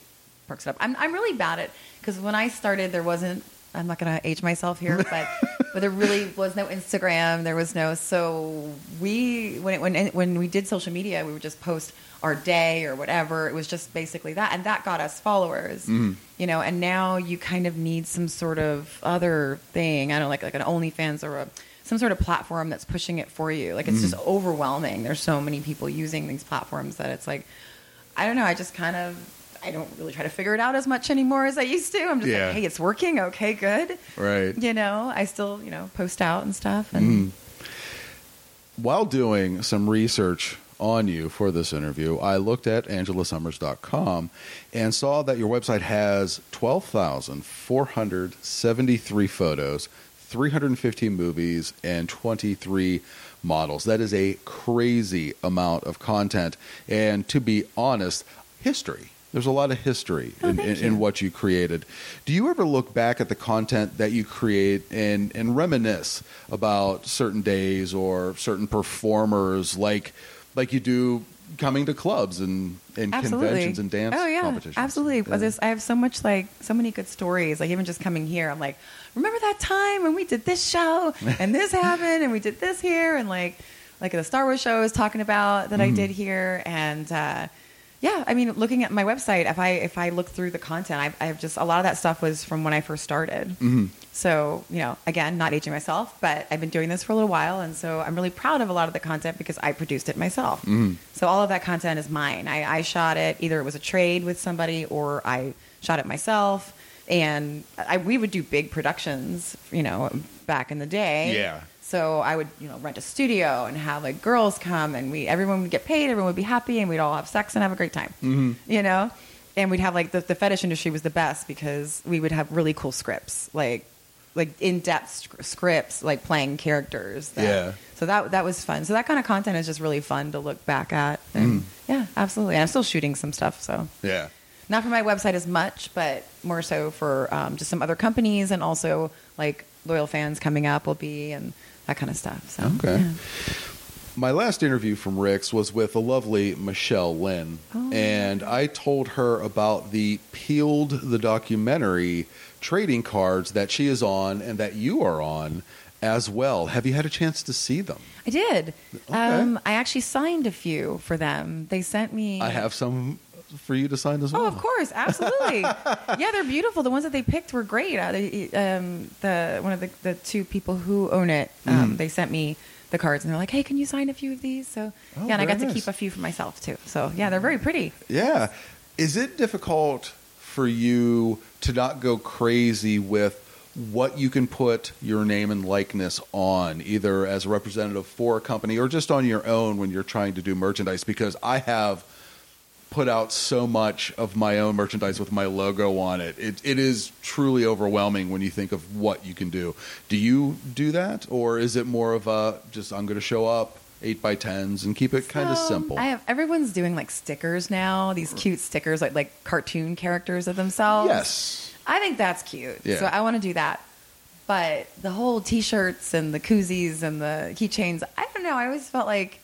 perks it up. I'm I'm really bad at because when I started, there wasn't. I'm not going to age myself here, but but there really was no Instagram. There was no so we when it, when when we did social media, we would just post our day or whatever. It was just basically that, and that got us followers. Mm-hmm. You know, and now you kind of need some sort of other thing. I don't know, like like an OnlyFans or a some sort of platform that's pushing it for you. Like it's mm. just overwhelming. There's so many people using these platforms that it's like I don't know. I just kind of I don't really try to figure it out as much anymore as I used to. I'm just Yeah. like, hey, it's working. Okay, good. Right. You know, I still you know post out and stuff. And mm. while doing some research on you for this interview, I looked at angelasommers.com and saw that your website has 12,473 photos, 315 movies, and 23 models. That is a crazy amount of content. And to be honest, history. There's a lot of history Oh, in, in, in what you created. Do you ever look back at the content that you create and, and reminisce about certain days or certain performers like like you do coming to clubs and, and absolutely. conventions and dance oh yeah competitions. absolutely Yeah. I have so much like so many good stories like even just coming here i'm like remember that time when we did this show and this happened and we did this here and like like the star wars show I was talking about that Mm-hmm. i did here and uh yeah i mean looking at my website if i if i look through the content i've, I've just a lot of that stuff was from when i first started Mm-hmm. So you know again not aging myself but i've been doing this for a little while and so i'm really proud of a lot of the content because i produced it myself Mm-hmm. so all of that content is mine I, I shot it either it was a trade with somebody or i shot it myself and I, we would do big productions you know back in the day Yeah. so I would, you know, rent a studio and have like girls come, and we everyone would get paid, everyone would be happy, and we'd all have sex and have a great time. Mm-hmm. You know, and we'd have like the, the fetish industry was the best because we would have really cool scripts, like like in depth scripts, like playing characters. That, Yeah. So that that was fun. So that kind of content is just really fun to look back at. And Yeah, absolutely. And I'm still shooting some stuff. So yeah. not for my website as much, but more so for um, just some other companies and also like LoyalFans coming up will be and that kind of stuff. So Okay. yeah. My last interview from Rick's was with the lovely Michelle Lynn, Oh. and I told her about the Peeled the documentary trading cards that she is on and that you are on as well. Have you had a chance to see them? I did. Okay. Um, I actually signed a few for them. They sent me. I have some for you to sign as well. Oh, of course, absolutely. yeah, they're beautiful. The ones that they picked were great. Uh, they, um, the one of the, the two people who own it, um, Mm. they sent me the cards and they're like, "Hey, can you sign a few of these?" So Oh, yeah, and I got to keep a few for myself too. So yeah, they're very pretty. Yeah. Is it difficult for you to not go crazy with what you can put your name and likeness on, either as a representative for a company or just on your own when you're trying to do merchandise? Because I have put out so much of my own merchandise with my logo on it. It, it is truly overwhelming when you think of what you can do. Do you do that? Or is it more of a just, I'm going to show up, eight by tens, and keep it kind of simple? I have everyone's doing like stickers now. These cute stickers, like like cartoon characters of themselves. yes. I think that's cute. Yeah. So I want to do that. But the whole T-shirts and the koozies and the keychains, I don't know. I always felt like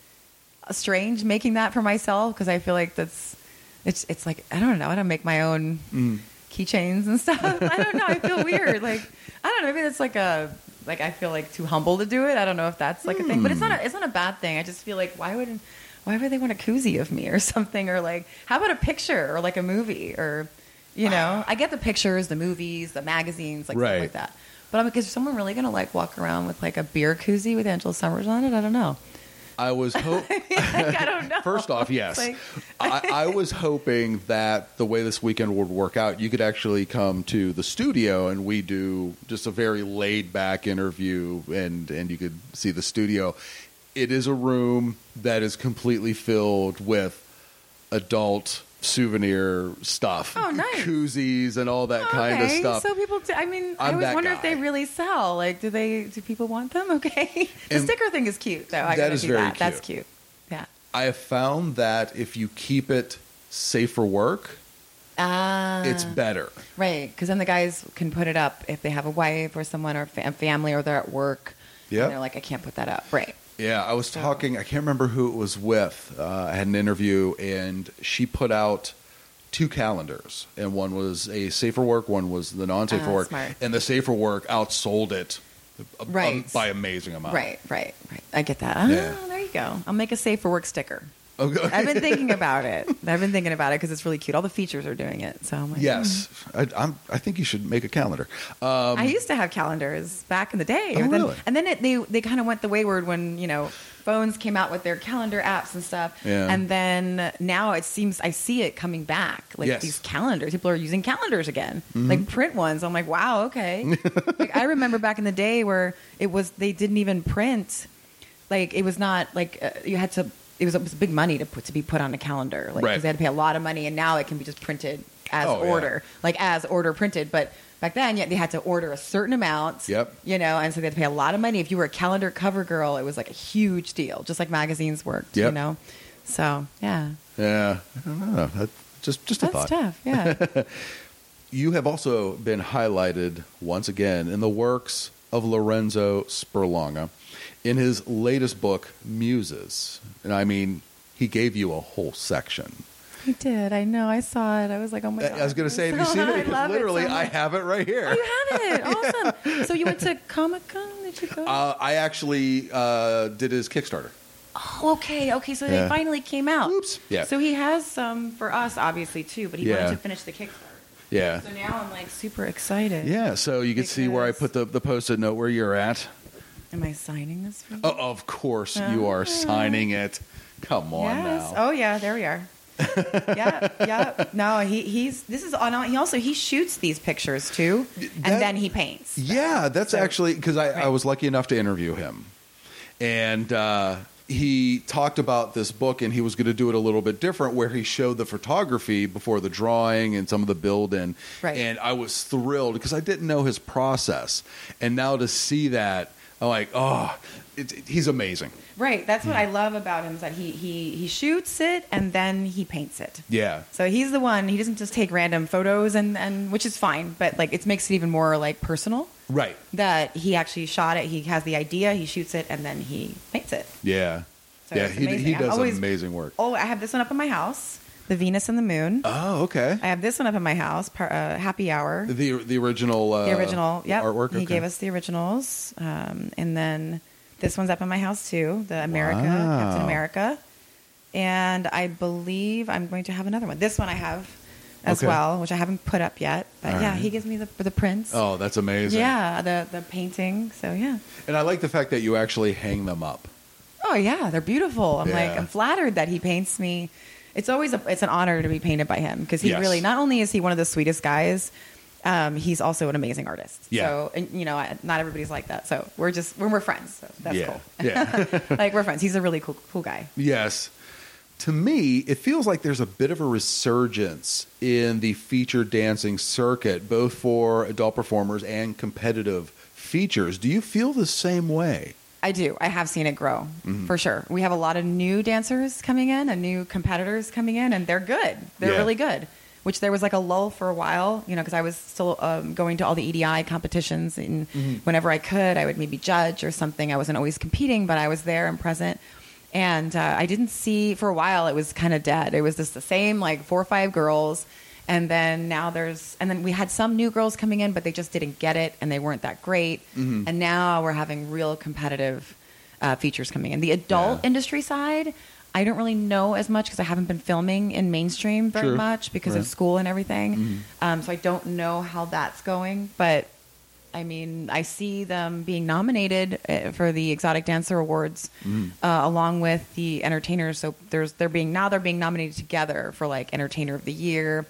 strange making that for myself because I feel like that's it's it's like I don't know. I don't make my own Mm. keychains and stuff. I don't know. I feel weird. Like I don't know. Maybe that's like a like I feel like too humble to do it. I don't know if that's like a thing, but it's not a, hmm. it's not a bad thing. I just feel like why would why would they want a koozie of me or something or like how about a picture or like a movie or you know I get the pictures, the movies, the magazines, like Right. stuff like that. But I'm like, is someone really gonna like walk around with like a beer koozie with Angela Sommers on it? I don't know. I was hope. like, I don't know. First off, yes. Like- I, I was hoping that the way this weekend would work out, you could actually come to the studio and we do just a very laid back interview and, and you could see the studio. It is a room that is completely filled with adult souvenir stuff. Oh, nice. Koozies and all that kind of stuff. So people, do, I mean, I I'm always that wonder if they really sell. Like, do they? Do people want them? Okay, the And- sticker thing is cute, though. I That do very that. That's cute. cute. Yeah. I have found that if you keep it safe for work, Ah, it's better. right because then the guys can put it up if they have a wife or someone or fa- family or they're at work. Yeah, and they're like, I can't put that up. Right. Yeah, I was talking. I can't remember who it was with. Uh, I had an interview, and she put out two calendars, and one was a safer work, one was the non-safer Ah, work, smart. and the safer work outsold it a- Right. by amazing amount. Right. Right. Right. I get that. Ah, Yeah. there you go. I'll make a safer work sticker. Okay. I've been thinking about it. I've been thinking about it because it's really cute. All the features are doing it. So I'm like, yes, I, I'm, I think you should make a calendar. Um, I used to have calendars back in the day. Oh, and then, really? and then it, they they kind of went the wayward when you know phones came out with their calendar apps and stuff. Yeah. And then now it seems I see it coming back. Like Yes. Mm-hmm. these calendars, people are using calendars again, like print ones. I'm like, wow, okay. like I remember back in the day where it was they didn't even print. Like it was not like uh, you had to. It was, it was big money to put to be put on a calendar, like because Right. they had to pay a lot of money, and now it can be just printed as Oh, yeah. order, like as order printed. But back then, yeah, they had to order a certain amount. Yep. You know, and so they had to pay a lot of money. If you were a calendar cover girl, it was like a huge deal, just like magazines worked. You know, so yeah, yeah, I don't know. That, just just a that's thought. tough. Yeah. You have also been highlighted once again in the works of Lorenzo Sperlonga in his latest book, Muses. And I mean, he gave you a whole section. He did. I know. I saw it. I was like, oh my god. I was going to say, have you So- seen it? Because it literally, so I have it right here. Oh, you have it. Awesome. So you went to Comic Con? Did you go? Uh, I actually uh, did his Kickstarter. oh, okay. Okay. So yeah. they finally came out. Oops. Yeah. So he has some for us, obviously too, but he Yeah. wanted to finish the Kickstarter. Yeah. So now I'm like super excited. Yeah, so you can see where I put the, the post-it note where you're at. Am I signing this for you? Oh, of course you are signing it. Come on yes. now. Oh yeah, there we are. yeah, yeah. No, he he's this is on. He also he shoots these pictures too, That- and then he paints. Yeah, that's So- actually because I, I was lucky enough to interview him, and uh, he talked about this book, and he was going to do it a little bit different, where he showed the photography before the drawing and some of the build in, Right. and I was thrilled because I didn't know his process, and now to see that, like, oh, it, it- he's amazing. Right. That's what I love about him is that he he he shoots it and then he paints it. Yeah, So he's the one. He doesn't just take random photos and and which is fine, but like it makes it even more like personal right. that he actually shot it. He has the idea, he shoots it, and then he paints it. Yeah, So yeah. He, he does always- amazing work. Oh, I have this one up in my house, the Venus and the Moon. Oh, okay. I have this one up in my house, par- uh, Happy Hour. The the original uh, the original, yeah. artwork. He okay. gave us the originals, um, and then this one's up in my house too, the America, Wow. Captain America, and I believe I'm going to have another one. This one I have as Okay. well, which I haven't put up yet. But All yeah, right. he gives me the the prints. Oh, that's amazing. yeah, the the painting. So yeah. And I like the fact that you actually hang them up. Oh yeah, they're beautiful. I'm like I'm flattered that he paints me. It's always a, it's an honor to be painted by him because he Yes. really not only is he one of the sweetest guys, um, he's also an amazing artist. Yeah. So and, you know, I, not everybody's like that. So we're just we're, we're friends. So that's yeah. cool. Yeah. like we're friends. He's a really cool cool guy. yes. To me, it feels like there's a bit of a resurgence in the feature dancing circuit, both for adult performers and competitive features. Do you feel the same way? I do. I have seen it grow Mm-hmm. for sure. We have a lot of new dancers coming in and new competitors coming in, and they're good. They're Yeah. really good. Which there was like a lull for a while, you know, because I was still um, going to all the EDI competitions, and Mm-hmm. whenever I could, I would maybe judge or something. I wasn't always competing, but I was there and present. And uh, I didn't see for a while. It was kind of dead. It was just the same, like four or five girls, and then now there's, and then we had some new girls coming in, but they just didn't get it, and they weren't that great. Mm-hmm. And now we're having real competitive uh, features coming in. The adult Yeah. industry side, I don't really know as much because I haven't been filming in mainstream very True. much because Right. of school and everything. Um, so I don't know how that's going, but I mean, I see them being nominated uh, for the Exotic Dancer Awards uh, along with the entertainers. So there's they're being now they're being nominated together for like Entertainer of the Year,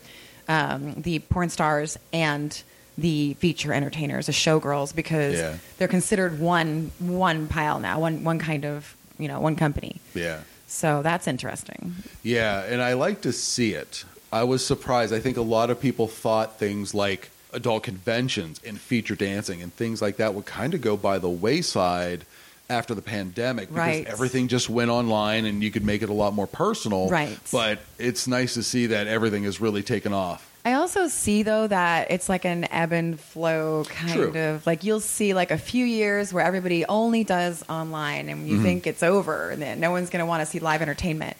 um, the porn stars, and the feature entertainers, the showgirls, because Yeah. they're considered one one pile now, one one kind of you know one company. Yeah. So that's interesting. Yeah, and I like to see it. I was surprised. I think a lot of people thought things like adult conventions and feature dancing and things like that would kind of go by the wayside after the pandemic because Right. everything just went online and you could make it a lot more personal. Right. But it's nice to see that everything has really taken off. I also see though that it's like an ebb and flow kind True. of like you'll see like a few years where everybody only does online and Mm-hmm. you think it's over and then no one's going to want to see live entertainment.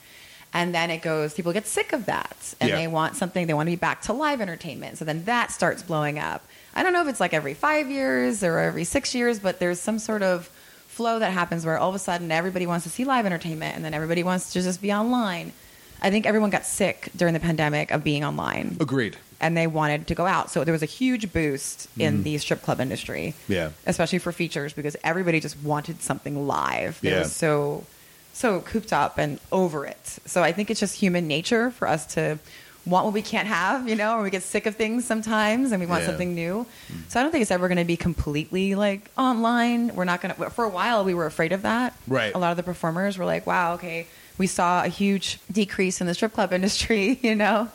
And then it goes, people get sick of that and Yeah. they want something, they want to be back to live entertainment. So then that starts blowing up. I don't know if it's like every five years or every six years, but there's some sort of flow that happens where all of a sudden everybody wants to see live entertainment and then everybody wants to just be online. I think everyone got sick during the pandemic of being online Agreed. and they wanted to go out. So there was a huge boost in mm-hmm. the strip club industry. Yeah. Especially for features because everybody just wanted something live. They Yeah. were so so cooped up and over it. So I think it's just human nature for us to want what we can't have, you know, or we get sick of things sometimes and we want Yeah. Mm. something new. So I don't think it's ever going to be completely like online. We're not going to for a while we were afraid of that. Right. A lot of the performers were like, "Wow, okay, we saw a huge decrease in the strip club industry, you know."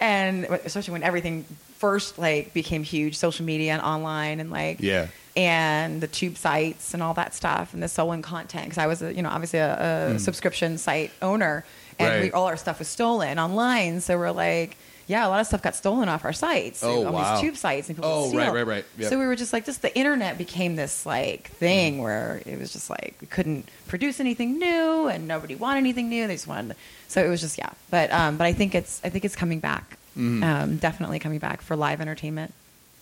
and especially when everything first like became huge social media and online and like Yeah. and the tube sites and all that stuff and the stolen content because i was a, you know obviously a, a subscription site owner and we, Hmm. All our stuff was stolen online so we're like yeah, a lot of stuff got stolen off our sites. Oh, on wow. these tube sites and people Oh, steal. right, right, right. Yep. So we were just like, just the internet became this like thing where it was just like we couldn't produce anything new and nobody wanted anything new. They just wanted, so it was just yeah. But um, but I think it's I think it's coming back. Mm-hmm. Um, definitely coming back for live entertainment.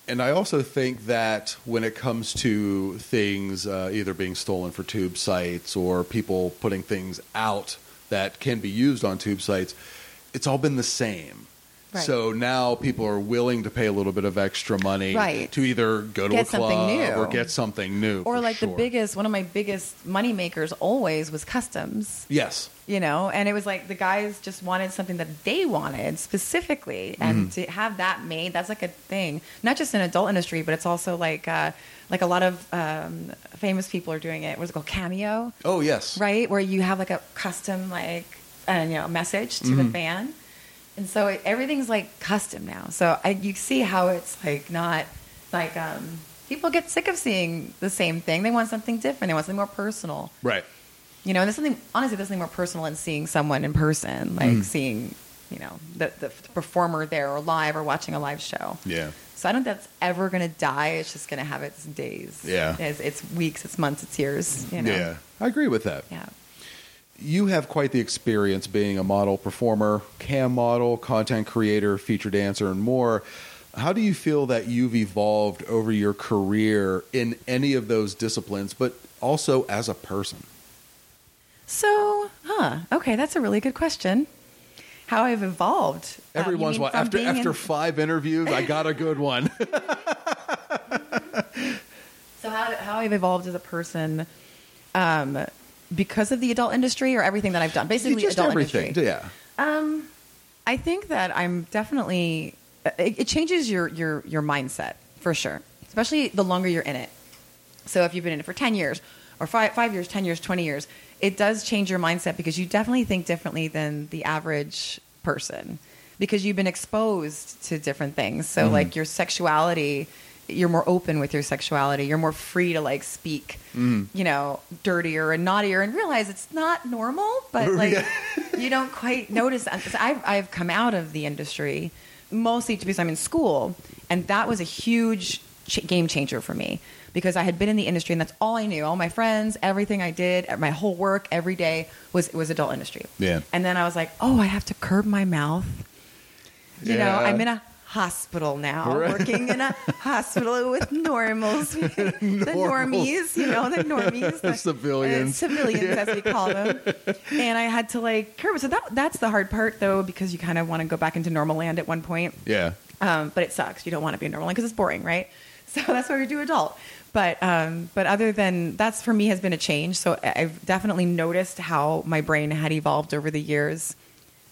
And I also think that when it comes to things uh, either being stolen for tube sites or people putting things out that can be used on tube sites, it's all been the same. Right. So now people are willing to pay a little bit of extra money Right. to either go to Get a club new. or get something new. Or like the biggest one of my biggest money makers always was customs. Yes. You know? And it was like the guys just wanted something that they wanted specifically. And Mm-hmm. to have that made that's like a thing. Not just in adult industry but it's also like uh like a lot of um famous people are doing it. What's it called? Cameo. Oh, yes. right? Where you have like a custom like uh, you know message to Mm-hmm. the fan. And so it, everything's like custom now. So I, you see how it's like not like um people get sick of seeing the same thing. They want something different. They want something more personal. Right. You know, and there's something honestly, there's something more personal in seeing someone in person, like mm. seeing, you know, the, the performer there or live or watching a live show. Yeah. So I don't think that's ever going to die. It's just going to have its days. Yeah. It's, it's weeks, it's months, it's years. You know. Yeah. I agree with that. Yeah. You have quite the experience being a model, performer, cam model, content creator, feature dancer, and more. How do you feel that you've evolved over your career in any of those disciplines, but also as a person? So, huh? Okay, that's a really good question. How I've evolved. Every Um, you once in a mean while, after after in- five interviews, I got a good one. So how, how I've evolved as a person, um, because of the adult industry or everything that I've done, basically Just adult everything. industry. Yeah. Um, I think that I'm definitely. It, it changes your your your mindset for sure, especially the longer you're in it. So if you've been in it for ten years, or five five years, ten years, twenty years, it does change your mindset because you definitely think differently than the average person because you've been exposed to different things. So mm-hmm. like your sexuality. You're more open with your sexuality. You're more free to like speak, mm-hmm. you know, dirtier and naughtier, and realize it's not normal. But like, you don't quite notice that. 'Cause I've, I've come out of the industry mostly because I'm in school, and that was a huge ch- game changer for me because I had been in the industry and that's all I knew. All my friends, everything I did, my whole work every day was was adult industry. Yeah. And then I was like, oh, I have to curb my mouth. You know, I'm in a hospital now, Right. working in a hospital with normals, the normies, you know, the normies, the Civilians. uh, civilians as we call them. And I had to like curb. So that that's the hard part though, because you kind of want to go back into normal land at one point. Yeah. Um, but it sucks. You don't want to be in normal land because it's boring, right? So that's why we do adult. But um, but other than that's for me has been a change. So I've definitely noticed how my brain had evolved over the years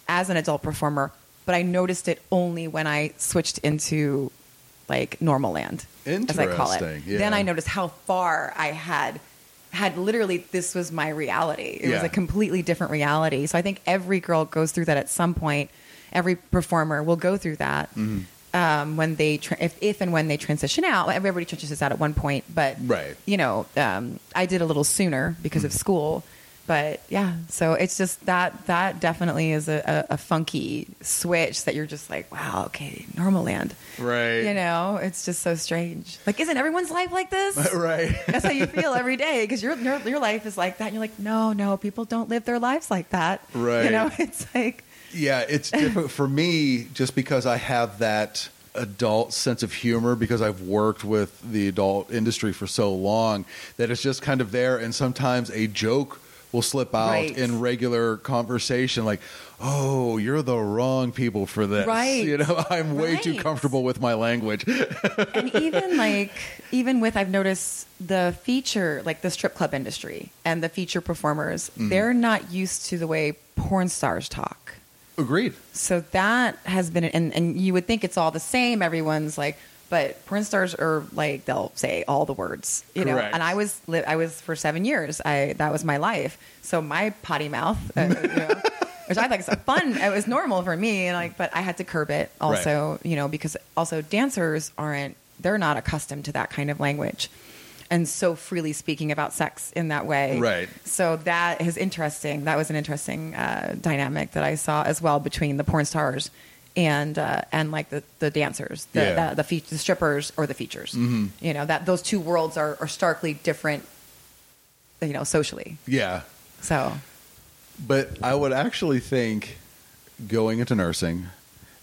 as an adult performer. But I noticed it only when I switched into like normal land, as I call it. Yeah. Then I noticed how far I had had literally this was my reality. It was a completely different reality. So I think every girl goes through that at some point. Every performer will go through that Mm-hmm. Um, when they tra- if if and when they transition out. Everybody transitions out at one point, but Right. you know, um, I did a little sooner because of school. But yeah, so it's just that that definitely is a, a, a funky switch that you're just like, wow, okay, normal land. Right. You know, it's just so strange. Like, isn't everyone's life like this? Right. That's how you feel every day because your, your your life is like that. And you're like, no, no, people don't live their lives like that. Right. You know, it's like, Yeah, it's different for me just because I have that adult sense of humor because I've worked with the adult industry for so long that it's just kind of there and sometimes a joke will slip out Right. in regular conversation like, "Oh, you're the wrong people for this." Right. You know, I'm way too comfortable with my language. and even like even with I've noticed the feature like the strip club industry and the feature performers, Mm-hmm. they're not used to the way porn stars talk. Agreed. So that has been and and you would think it's all the same. Everyone's like, but porn stars are like they'll say all the words, you know. And I was li- I was for seven years. I that was my life. So my potty mouth, uh, you know, which I think is fun. It was normal for me, and like, but I had to curb it also, you know, because also dancers aren't they're not accustomed to that kind of language. And so freely speaking about sex in that way, Right. So that is interesting. That was an interesting uh, dynamic that I saw as well between the porn stars and uh, and like the, the dancers, the Yeah. the, the, fe- the strippers or the features. Mhm. You know that those two worlds are, are starkly different. You know, socially. Yeah. So But I would actually think going into nursing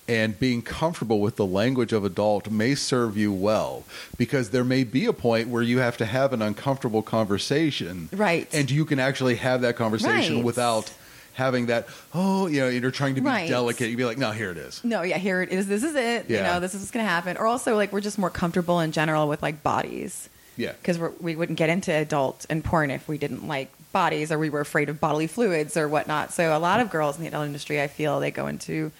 and being comfortable with the language of adult may serve you well because there may be a point where you have to have an uncomfortable conversation. Right. And you can actually have that conversation Right. without having that, oh, you know, you're trying to be Right. delicate. You'd be like, no, here it is. no, yeah, here it is. This is it. You know, this is what's going to happen. Or also, like, we're just more comfortable in general with like bodies. Yeah. because we wouldn't get into adult and porn if we didn't like bodies or we were afraid of bodily fluids or whatnot. So a lot of girls in the adult industry, I feel, they go into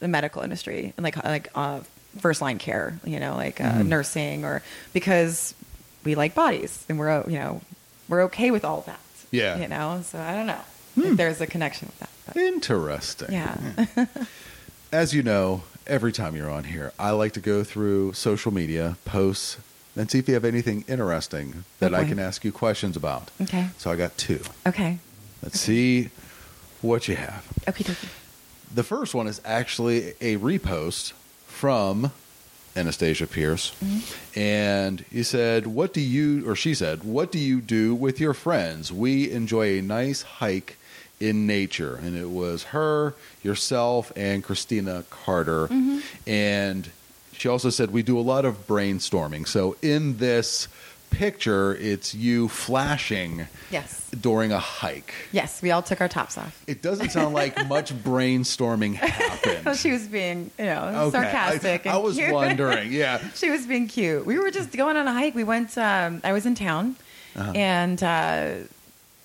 the medical industry and like like uh, first line care, you know, like uh, Mhm. nursing or because we like bodies and we're you know we're okay with all that. Yeah. you know. So I don't know if there's a connection with that. But Interesting. yeah, As you know, every time you're on here, I like to go through social media, posts, and see if you have anything interesting that I can ask you questions about. okay, So I got two. okay, Let's see what you have. okay. The first one is actually a repost from Anastasia Pierce. Mm-hmm. And he said, What do you, or she said, What do you do with your friends? We enjoy a nice hike in nature. And it was her, yourself, and Christina Carter. Mm-hmm. And she also said, We do a lot of brainstorming. So in this picture, it's you flashing Yes, during a hike. yes, we all took our tops off. It doesn't sound like much brainstorming happened. She was being, you know, Okay. sarcastic. I, I was cute. wondering. Yeah. she was being cute. We were just going on a hike. We went. Um, I was in town, Uh-huh. and uh,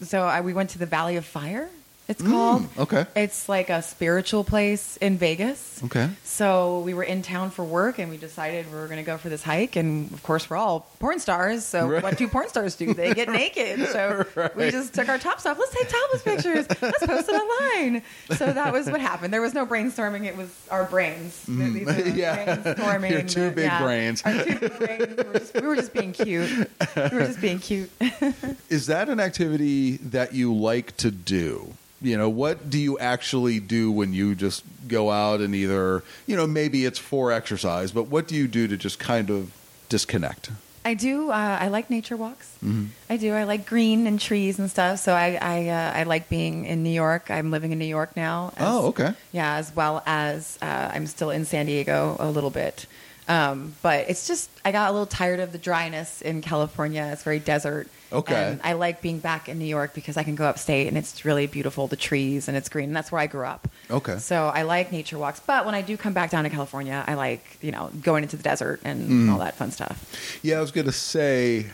so I, we went to the Valley of Fire. It's called. Mm, okay. It's like a spiritual place in Vegas. Okay. So we were in town for work, and we decided we were going to go for this hike. And of course, we're all porn stars. So Right. what do porn stars do? They get naked. So we just took our tops off. Let's take topless pictures. Let's post it online. So that was what happened. There was no brainstorming. It was our brains. Mm. Yeah. brainstorming. Your two big brains. Our two big brains. We were, just, we were just being cute. We were just being cute. Is that an activity that you like to do? You know, what do you actually do when you just go out and either, you know, maybe it's for exercise, but what do you do to just kind of disconnect? I do. Uh, I like nature walks. Mm-hmm. I do. I like green and trees and stuff. So I I, uh, I like being in New York. I'm living in New York now. as- Oh, okay. Yeah, as well as uh, I'm still in San Diego a little bit. Um, but it's just I got a little tired of the dryness in California. It's very desert. Okay. And I like being back in New York because I can go upstate and it's really beautiful, the trees and it's green. And that's where I grew up. Okay. So I like nature walks. But when I do come back down to California, I like you know going into the desert and Mm. all that fun stuff. Yeah, I was going to say,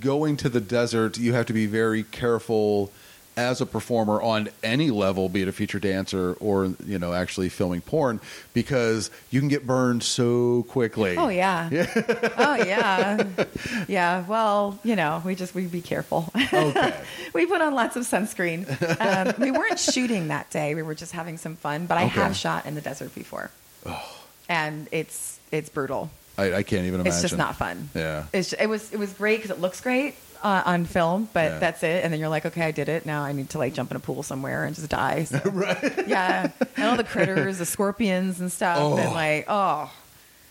going to the desert, you have to be very careful as a performer on any level, be it a feature dancer or you know actually filming porn, because you can get burned so quickly. Oh yeah. oh yeah. Yeah. Well, you know, we just we be careful. Okay. we put on lots of sunscreen. Um, we weren't shooting that day. We were just having some fun. But I Okay. have shot in the desert before, and it's it's brutal. I, I can't even imagine. It's just not fun. Yeah. It's it was it was great because it looks great uh, on film, but Yeah. that's it. And then you're like, okay, I did it. Now I need to like jump in a pool somewhere and just die. So. right. Yeah. And all the critters, the scorpions and stuff, Oh. and like, oh,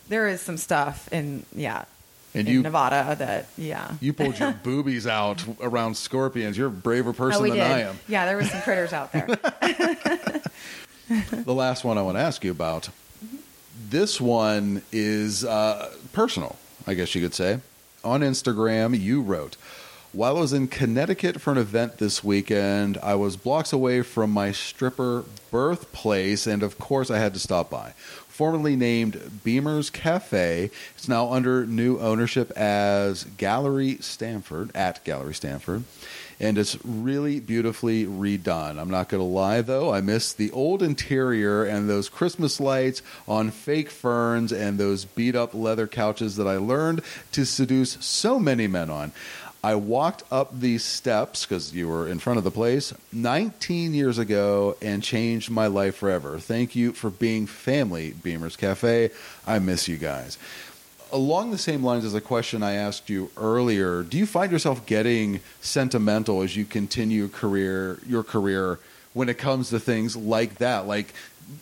there is some stuff in yeah, And in you Nevada that yeah. you pulled your boobies out around scorpions. You're a braver person oh, than did. I am. Yeah, there was some critters out there. The last one I want to ask you about. This one is uh, personal, I guess you could say. On Instagram, you wrote, While I was in Connecticut for an event this weekend, I was blocks away from my stripper birthplace, and of course, I had to stop by. Formerly named Beamer's Cafe, it's now under new ownership as Gallery Stamford, at Gallery Stamford and it's really beautifully redone. I'm not going to lie though, I miss the old interior and those Christmas lights on fake ferns and those beat up leather couches that I learned to seduce so many men on. I walked up these steps because you were in front of the place 19 years ago and changed my life forever. Thank you for being family, Beamer's Cafe. I miss you guys along the same lines as a question I asked you earlier, do you find yourself getting sentimental as you continue career your career when it comes to things like that? Like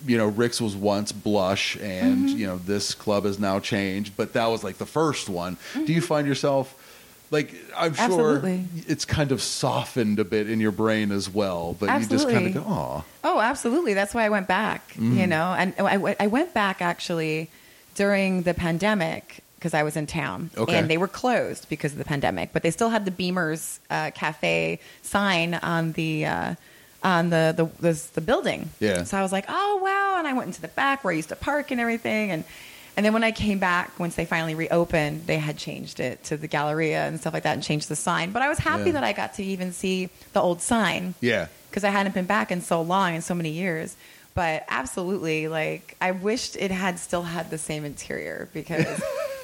you know, Rick's was once Blush, and Mm-hmm. you know, this club has now changed, but that was like the first one. Do you find yourself like I'm sure Mm-hmm. Absolutely. it's kind of softened a bit in your brain as well, but you just kind of go, "Oh, Oh, absolutely. That's why I went back, Mm-hmm. you know, and I, w- I went back actually during the pandemic because I was in town Okay. and they were closed because of the pandemic, but they still had the Beamers uh, Cafe sign on the, uh, on the, the, the, the building. Yeah. So I was like, oh, wow. And I went into the back where I used to park and everything. And, and then when I came back, once they finally reopened, they had changed it to the Galleria and stuff like that and changed the sign. But I was happy Yeah. that I got to even see the old sign yeah, because I hadn't been back in so long in so many years. But absolutely, like I wished it had still had the same interior because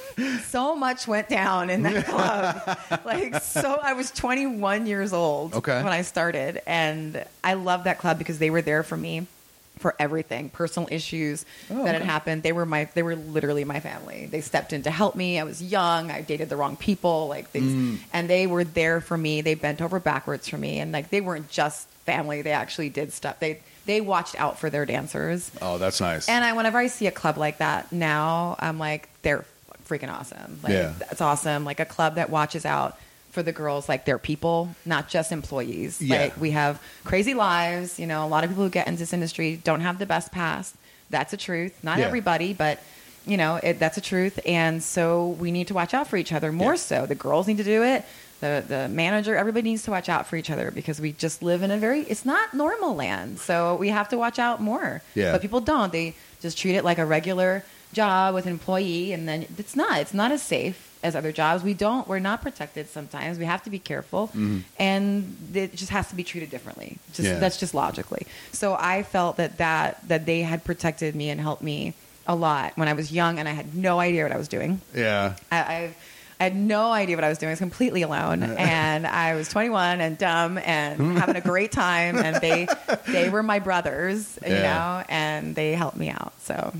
so much went down in that club. like so, I was 21 years old Okay. when I started, and I loved that club because they were there for me for everything personal issues Oh, that had happened. They were my they were literally my family. They stepped in to help me. I was young. I dated the wrong people like things. Mm. and they were there for me. They bent over backwards for me. And like they weren't just family. They actually did stuff. They they watched out for their dancers oh, that's nice. and I, whenever I see a club like that now, I'm like, they're freaking awesome. Like, Yeah. that's awesome. Like a club that watches out for the girls, like they're people, not just employees. Yeah. Like we have crazy lives. You know, a lot of people who get into this industry don't have the best past. That's a truth. Not Yeah. everybody, but you know, it, that's a truth. And so we need to watch out for each other more Yeah. so. The girls need to do it. The, the manager, everybody needs to watch out for each other because we just live in a very, it's not normal land. So we have to watch out more. Yeah. But people don't. They just treat it like a regular job with an employee, and then it's not. It's not as safe as other jobs. We don't. We're not protected sometimes. We have to be careful, mm-hmm. and it just has to be treated differently. Just Yeah. that's just logically. So I felt that that that they had protected me and helped me a lot when I was young, and I had no idea what I was doing. yeah, I, I, I had no idea what I was doing. I was completely alone, and I was 21 and dumb and having a great time. And they they were my brothers, you Yeah. know, and they helped me out. So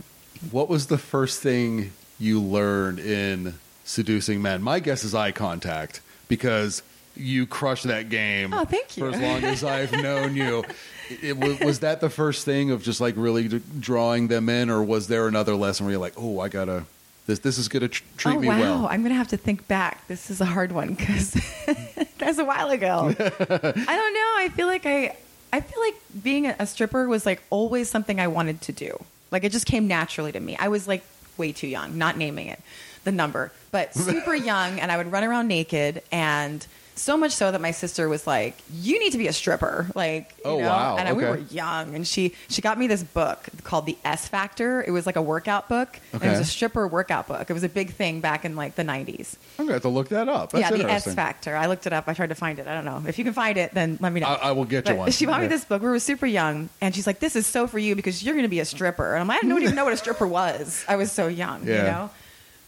What was the first thing you learned in seducing men? My guess is eye contact because you crushed that game. Oh, thank you. For as long as I've known you, it, was, was that the first thing of just like really d- drawing them in, or was there another lesson where you're like, oh, I gotta this this is gonna tr- treat oh me wow, well? I'm gonna have to think back. This is a hard one because that's a while ago. I don't know. I feel like I I feel like being a stripper was like always something I wanted to do. Like it just came naturally to me. I was like way too young, not naming it the number, but super young, and I would run around naked and. So much so that my sister was like, "You need to be a stripper." Like, you Oh, know? wow. And I, we were young, and she she got me this book called The S Factor. It was like a workout book. and It was a stripper workout book. It was a big thing back in like the 90s. I'm gonna have to look that up. That's yeah, the S. Factor. I looked it up. I tried to find it. I don't know. If you can find it, then let me know. I- I will get you one. She bought me this book. We were super young, and she's like, "This is so for you because you're going to be a stripper." And I'm like, I don't even know what a stripper was. I was so young, you know.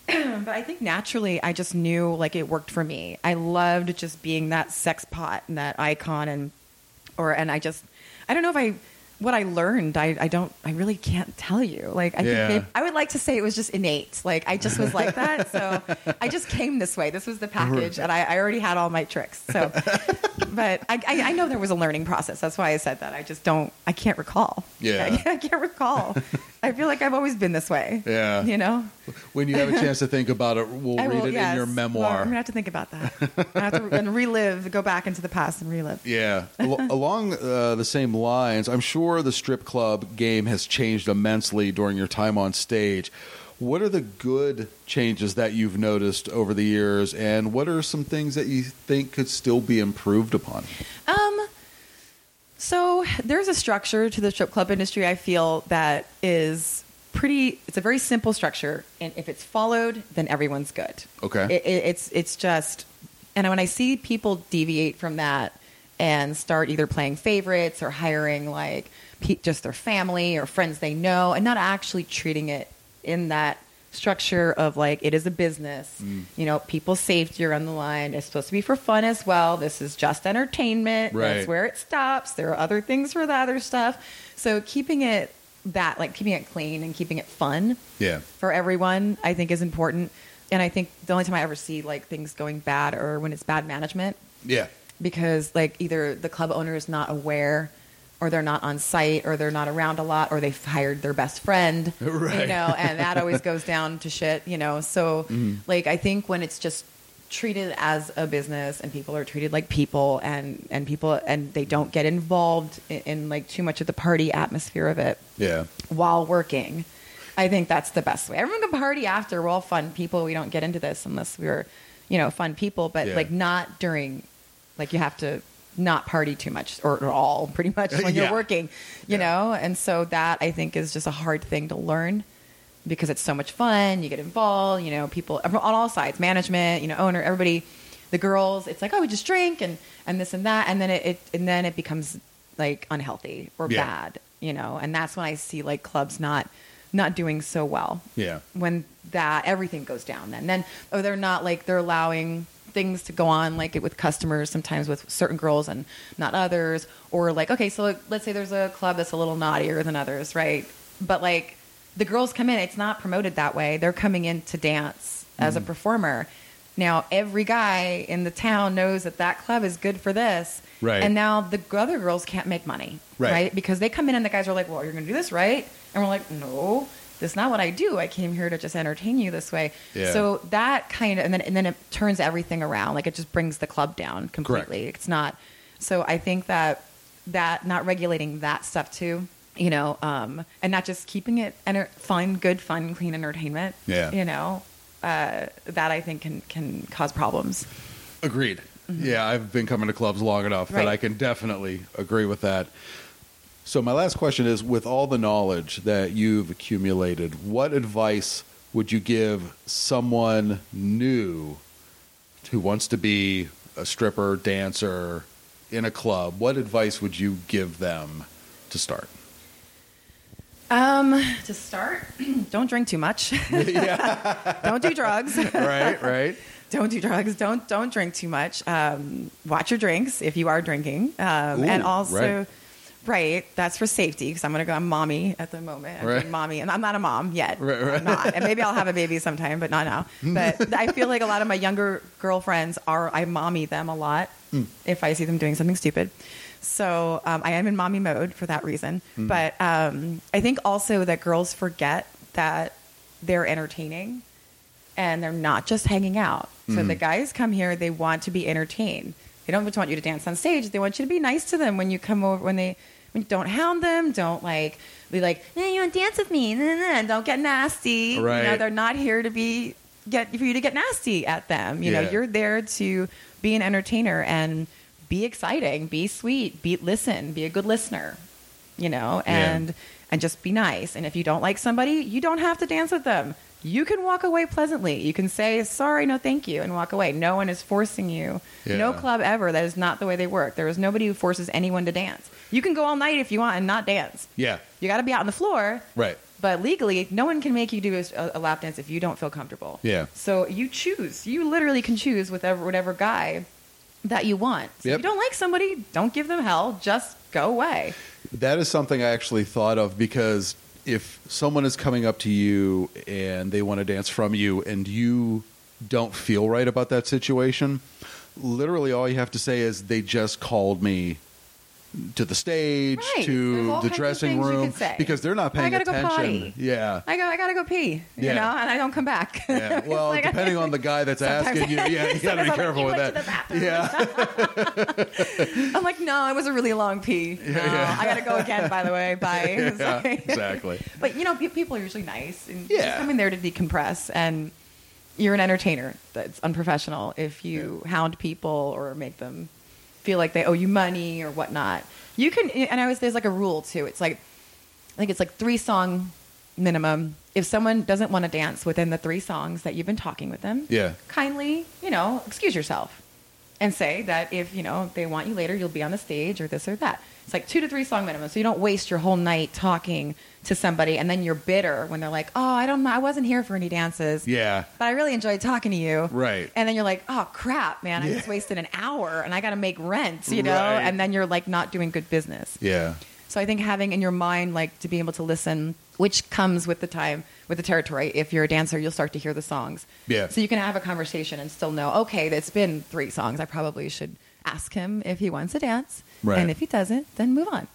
but I think naturally, I just knew like it worked for me. I loved just being that sex pot and that icon, and or and I just, I don't know if I. What I learned, I, I don't, I really can't tell you. Like, I Yeah. think maybe, I would like to say it was just innate. Like, I just was like that. So I just came this way. This was the package, and I, I already had all my tricks. So, but I, I, I know there was a learning process. That's why I said that. I just don't, I can't recall. Yeah. I, can't recall. I feel like I've always been this way. Yeah. You know? When you have a chance to think about it, we'll I read will- it yes. in your Well, memoir. I'm gonna have to think about that. I have to and relive, go back into the past and relive. Yeah. Al- along uh, the same lines, I'm sure the strip club game has changed immensely during your time on stage. What are the good changes that you've noticed over the years, and what are some things that you think could still be improved upon? Um, so there's a structure to the strip club industry. I feel that is pretty. It's a very simple structure, and if it's followed, then everyone's good. Okay. It, it, it's it's just, and when I see people deviate from that and start either playing favorites or hiring like pe- just their family or friends they know, and not actually treating it in that structure of like it is a business. Mm. You know, people's safety are on the line. It's supposed to be for fun as well. This is just entertainment. Right. That's where it stops. There are other things for the other stuff. So keeping it that like keeping it clean and keeping it fun Yeah. for everyone, I think is important. And I think the only time I ever see like things going bad or when it's bad management Yeah. Because like either the club owner is not aware or they're not on site or they're not around a lot or they've hired their best friend Right. you know and that always goes down to shit you know so mm-hmm. like i think when it's just treated as a business and people are treated like people and and people and they don't get involved in, in like too much of the party atmosphere of it Yeah. while working. I think that's the best way. Everyone can party after. We're all fun people. We don't get into this unless we're, you know, fun people, but Yeah. like not during, like you have to not party too much or at all pretty much when Yeah. you're working, you know? And so that I think is just a hard thing to learn because it's so much fun. You get involved, you know, people on all sides, management, you know, owner, everybody, the girls, it's like, oh, we just drink and, and this and that. And then it, it and then it becomes like unhealthy or Yeah. bad, you know? And that's when I see like clubs not, not doing so well Yeah. when that everything goes down then then or they're not like they're allowing things to go on like it with customers sometimes with certain girls and not others or like okay so let's say there's a club that's a little naughtier than others right? But like the girls come in it's not promoted that way. They're coming in to dance as a Mm. performer. Now every guy in the town knows that that club is good for this. Right. and now the other girls can't make money Right. right? Because they come in and the guys are like well you're gonna do this right? And we're like no that's not what i do i came here to just entertain you this way Yeah. so that kind of and then and then it turns everything around like it just brings the club down completely it's not so i think that that not regulating that stuff too you know um and not just keeping it enter- fun good fun clean entertainment Yeah. you know uh that i think can can cause problems Agreed. Yeah, I've been coming to clubs long enough that Mm-hmm. I can definitely agree with that. So my last question is with all the knowledge that you've accumulated, what advice would you give someone new who wants to be a stripper, dancer in a club? What advice would you give them to start? um to start don't drink too much Yeah. don't do drugs right, right. don't do drugs don't don't drink too much um, watch your drinks if you are drinking um, Ooh, and also right. Right. that's for safety because i'm gonna go i'm mommy at the moment I'm Right. mommy and i'm not a mom yet Right, right. I'm not and maybe i'll have a baby sometime but not now but i feel like a lot of my younger girlfriends are i mommy them a lot Hmm. if i see them doing something stupid so um, i am in mommy mode for that reason Hmm. but um, i think also that girls forget that they're entertaining and they're not just hanging out. So Mm-hmm. the guys come here, they want to be entertained. They don't just want you to dance on stage. They want you to be nice to them when you come over. When they when don't hound them, don't like be like, hey, you want to dance with me? Nah, nah, nah. Don't get nasty. Right. You know, they're not here to be get for you to get nasty at them. You know, you're there to be an entertainer and be exciting, be sweet, be listen, be a good listener. You know, Yeah. and and just be nice. And if you don't like somebody, you don't have to dance with them. You can walk away pleasantly. You can say sorry, no, thank you, and walk away. No one is forcing you. No club ever. That is not the way they work. There is nobody who forces anyone to dance. You can go all night if you want and not dance. Yeah, You got to be out on the floor. right. But legally, no one can make you do a, a lap dance if you don't feel comfortable. Yeah. So you choose. You literally can choose whatever whatever guy that you want. So Yep. If you don't like somebody, don't give them hell. Just go away. That is something I actually thought of because if someone is coming up to you and they want to dance from you and you don't feel right about that situation, literally all you have to say is they just called me to the stage, Right. To the dressing room because they're not paying I gotta go attention. potty. Yeah. I go. I gotta go pee. Yeah. You know, and I don't come back. Yeah. Well, like- depending on the guy that's asking you, yeah, you got to be I'm careful "You with that. to the bathroom." Yeah. I'm like, no, it was a really long pee. No, yeah. I gotta go again. By the way, bye. Yeah, like- exactly. But you know, people are usually nice, and Yeah. coming there to decompress, and you're an entertainer. That's unprofessional if you hound people or make them feel like they owe you money or whatnot. You can, and I always there's like a rule too. It's like I think it's like three song minimum. If someone doesn't want to dance within the three songs that you've been talking with them, Yeah. kindly, you know, excuse yourself and say that if, you know, they want you later, you'll be on the stage or this or that. It's like two to three song minimum. So you don't waste your whole night talking to somebody and then you're bitter when they're like, oh, I don't know. I wasn't here for any dances. Yeah. But I really enjoyed talking to you. Right. And then you're like, oh, crap, man. I Yeah. just wasted an hour and I got to make rent, you know? Right. And then you're like not doing good business. Yeah. So I think having in your mind, like to be able to listen, which comes with the time, with the territory. If you're a dancer, you'll start to hear the songs. Yeah. So you can have a conversation and still know, okay, it's been three songs. I probably should ask him if he wants to dance. Right. And if he doesn't, then move on.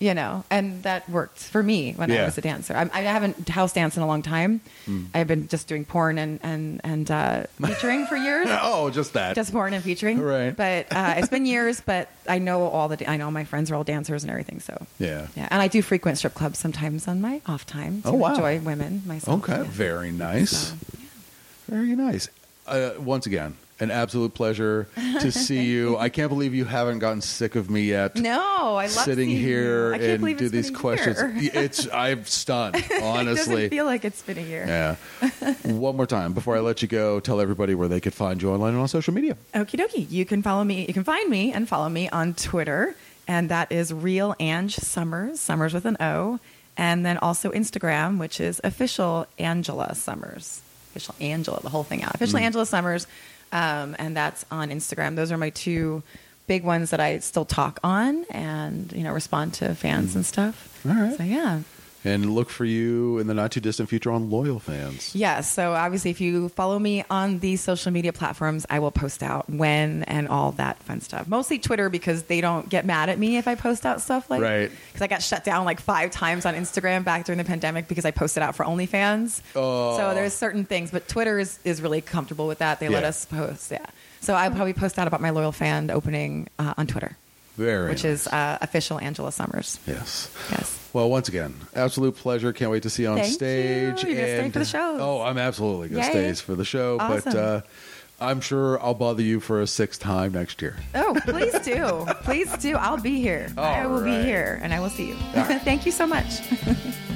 You know, and that worked for me when Yeah. I was a dancer. I, I haven't house danced in a long time. Hmm. I've been just doing porn and and and uh, featuring for years. Oh, just that. Just porn and featuring, Right. But uh, it's been years. But I know all the. I know my friends are all dancers and everything. So yeah. yeah, and I do frequent strip clubs sometimes on my off time to Oh, wow. enjoy women myself. Okay, Yeah. very nice. So, Very nice. Uh, once again, an absolute pleasure to see you. I can't believe you haven't gotten sick of me yet. No, I love sitting here you. I can't and do these questions. It's I'm stunned, it honestly. doesn't feel like it's been a year. yeah. One more time before I let you go, tell everybody where they could find you online and on social media. Okie dokie. You can follow me. You can find me and follow me on Twitter, and that is real Ange Sommers, Sommers with an O, and then also Instagram, which is official Angela Sommers, official Angela, the whole thing out, official hmm. Angela Sommers, um, and that's on Instagram. Those are my two big ones that I still talk on and you know respond to fans and stuff. All right. So yeah. And look for you in the not too distant future on LoyalFans. Yes. So obviously, if you follow me on these social media platforms, I will post out when and all that fun stuff. Mostly Twitter because they don't get mad at me if I post out stuff like Right. Because I got shut down like five times on Instagram back during the pandemic because I posted out for OnlyFans. Oh. So there's certain things, but Twitter is is really comfortable with that. They let us post. Yeah. So I'll probably post out about my loyal fan opening uh, on Twitter, Very which nice. is uh, official Angela Sommers. Yes. Yes. Well, once again, absolute pleasure. Can't wait to see you on Thank stage. you. You're gonna stay for the shows. Oh, I'm absolutely going to stay for the show. But Awesome. uh, I'm sure I'll bother you for a sixth time next year. Oh, please do. please do. I'll be here. I will right. be here and I will see you. All right. Thank you so much.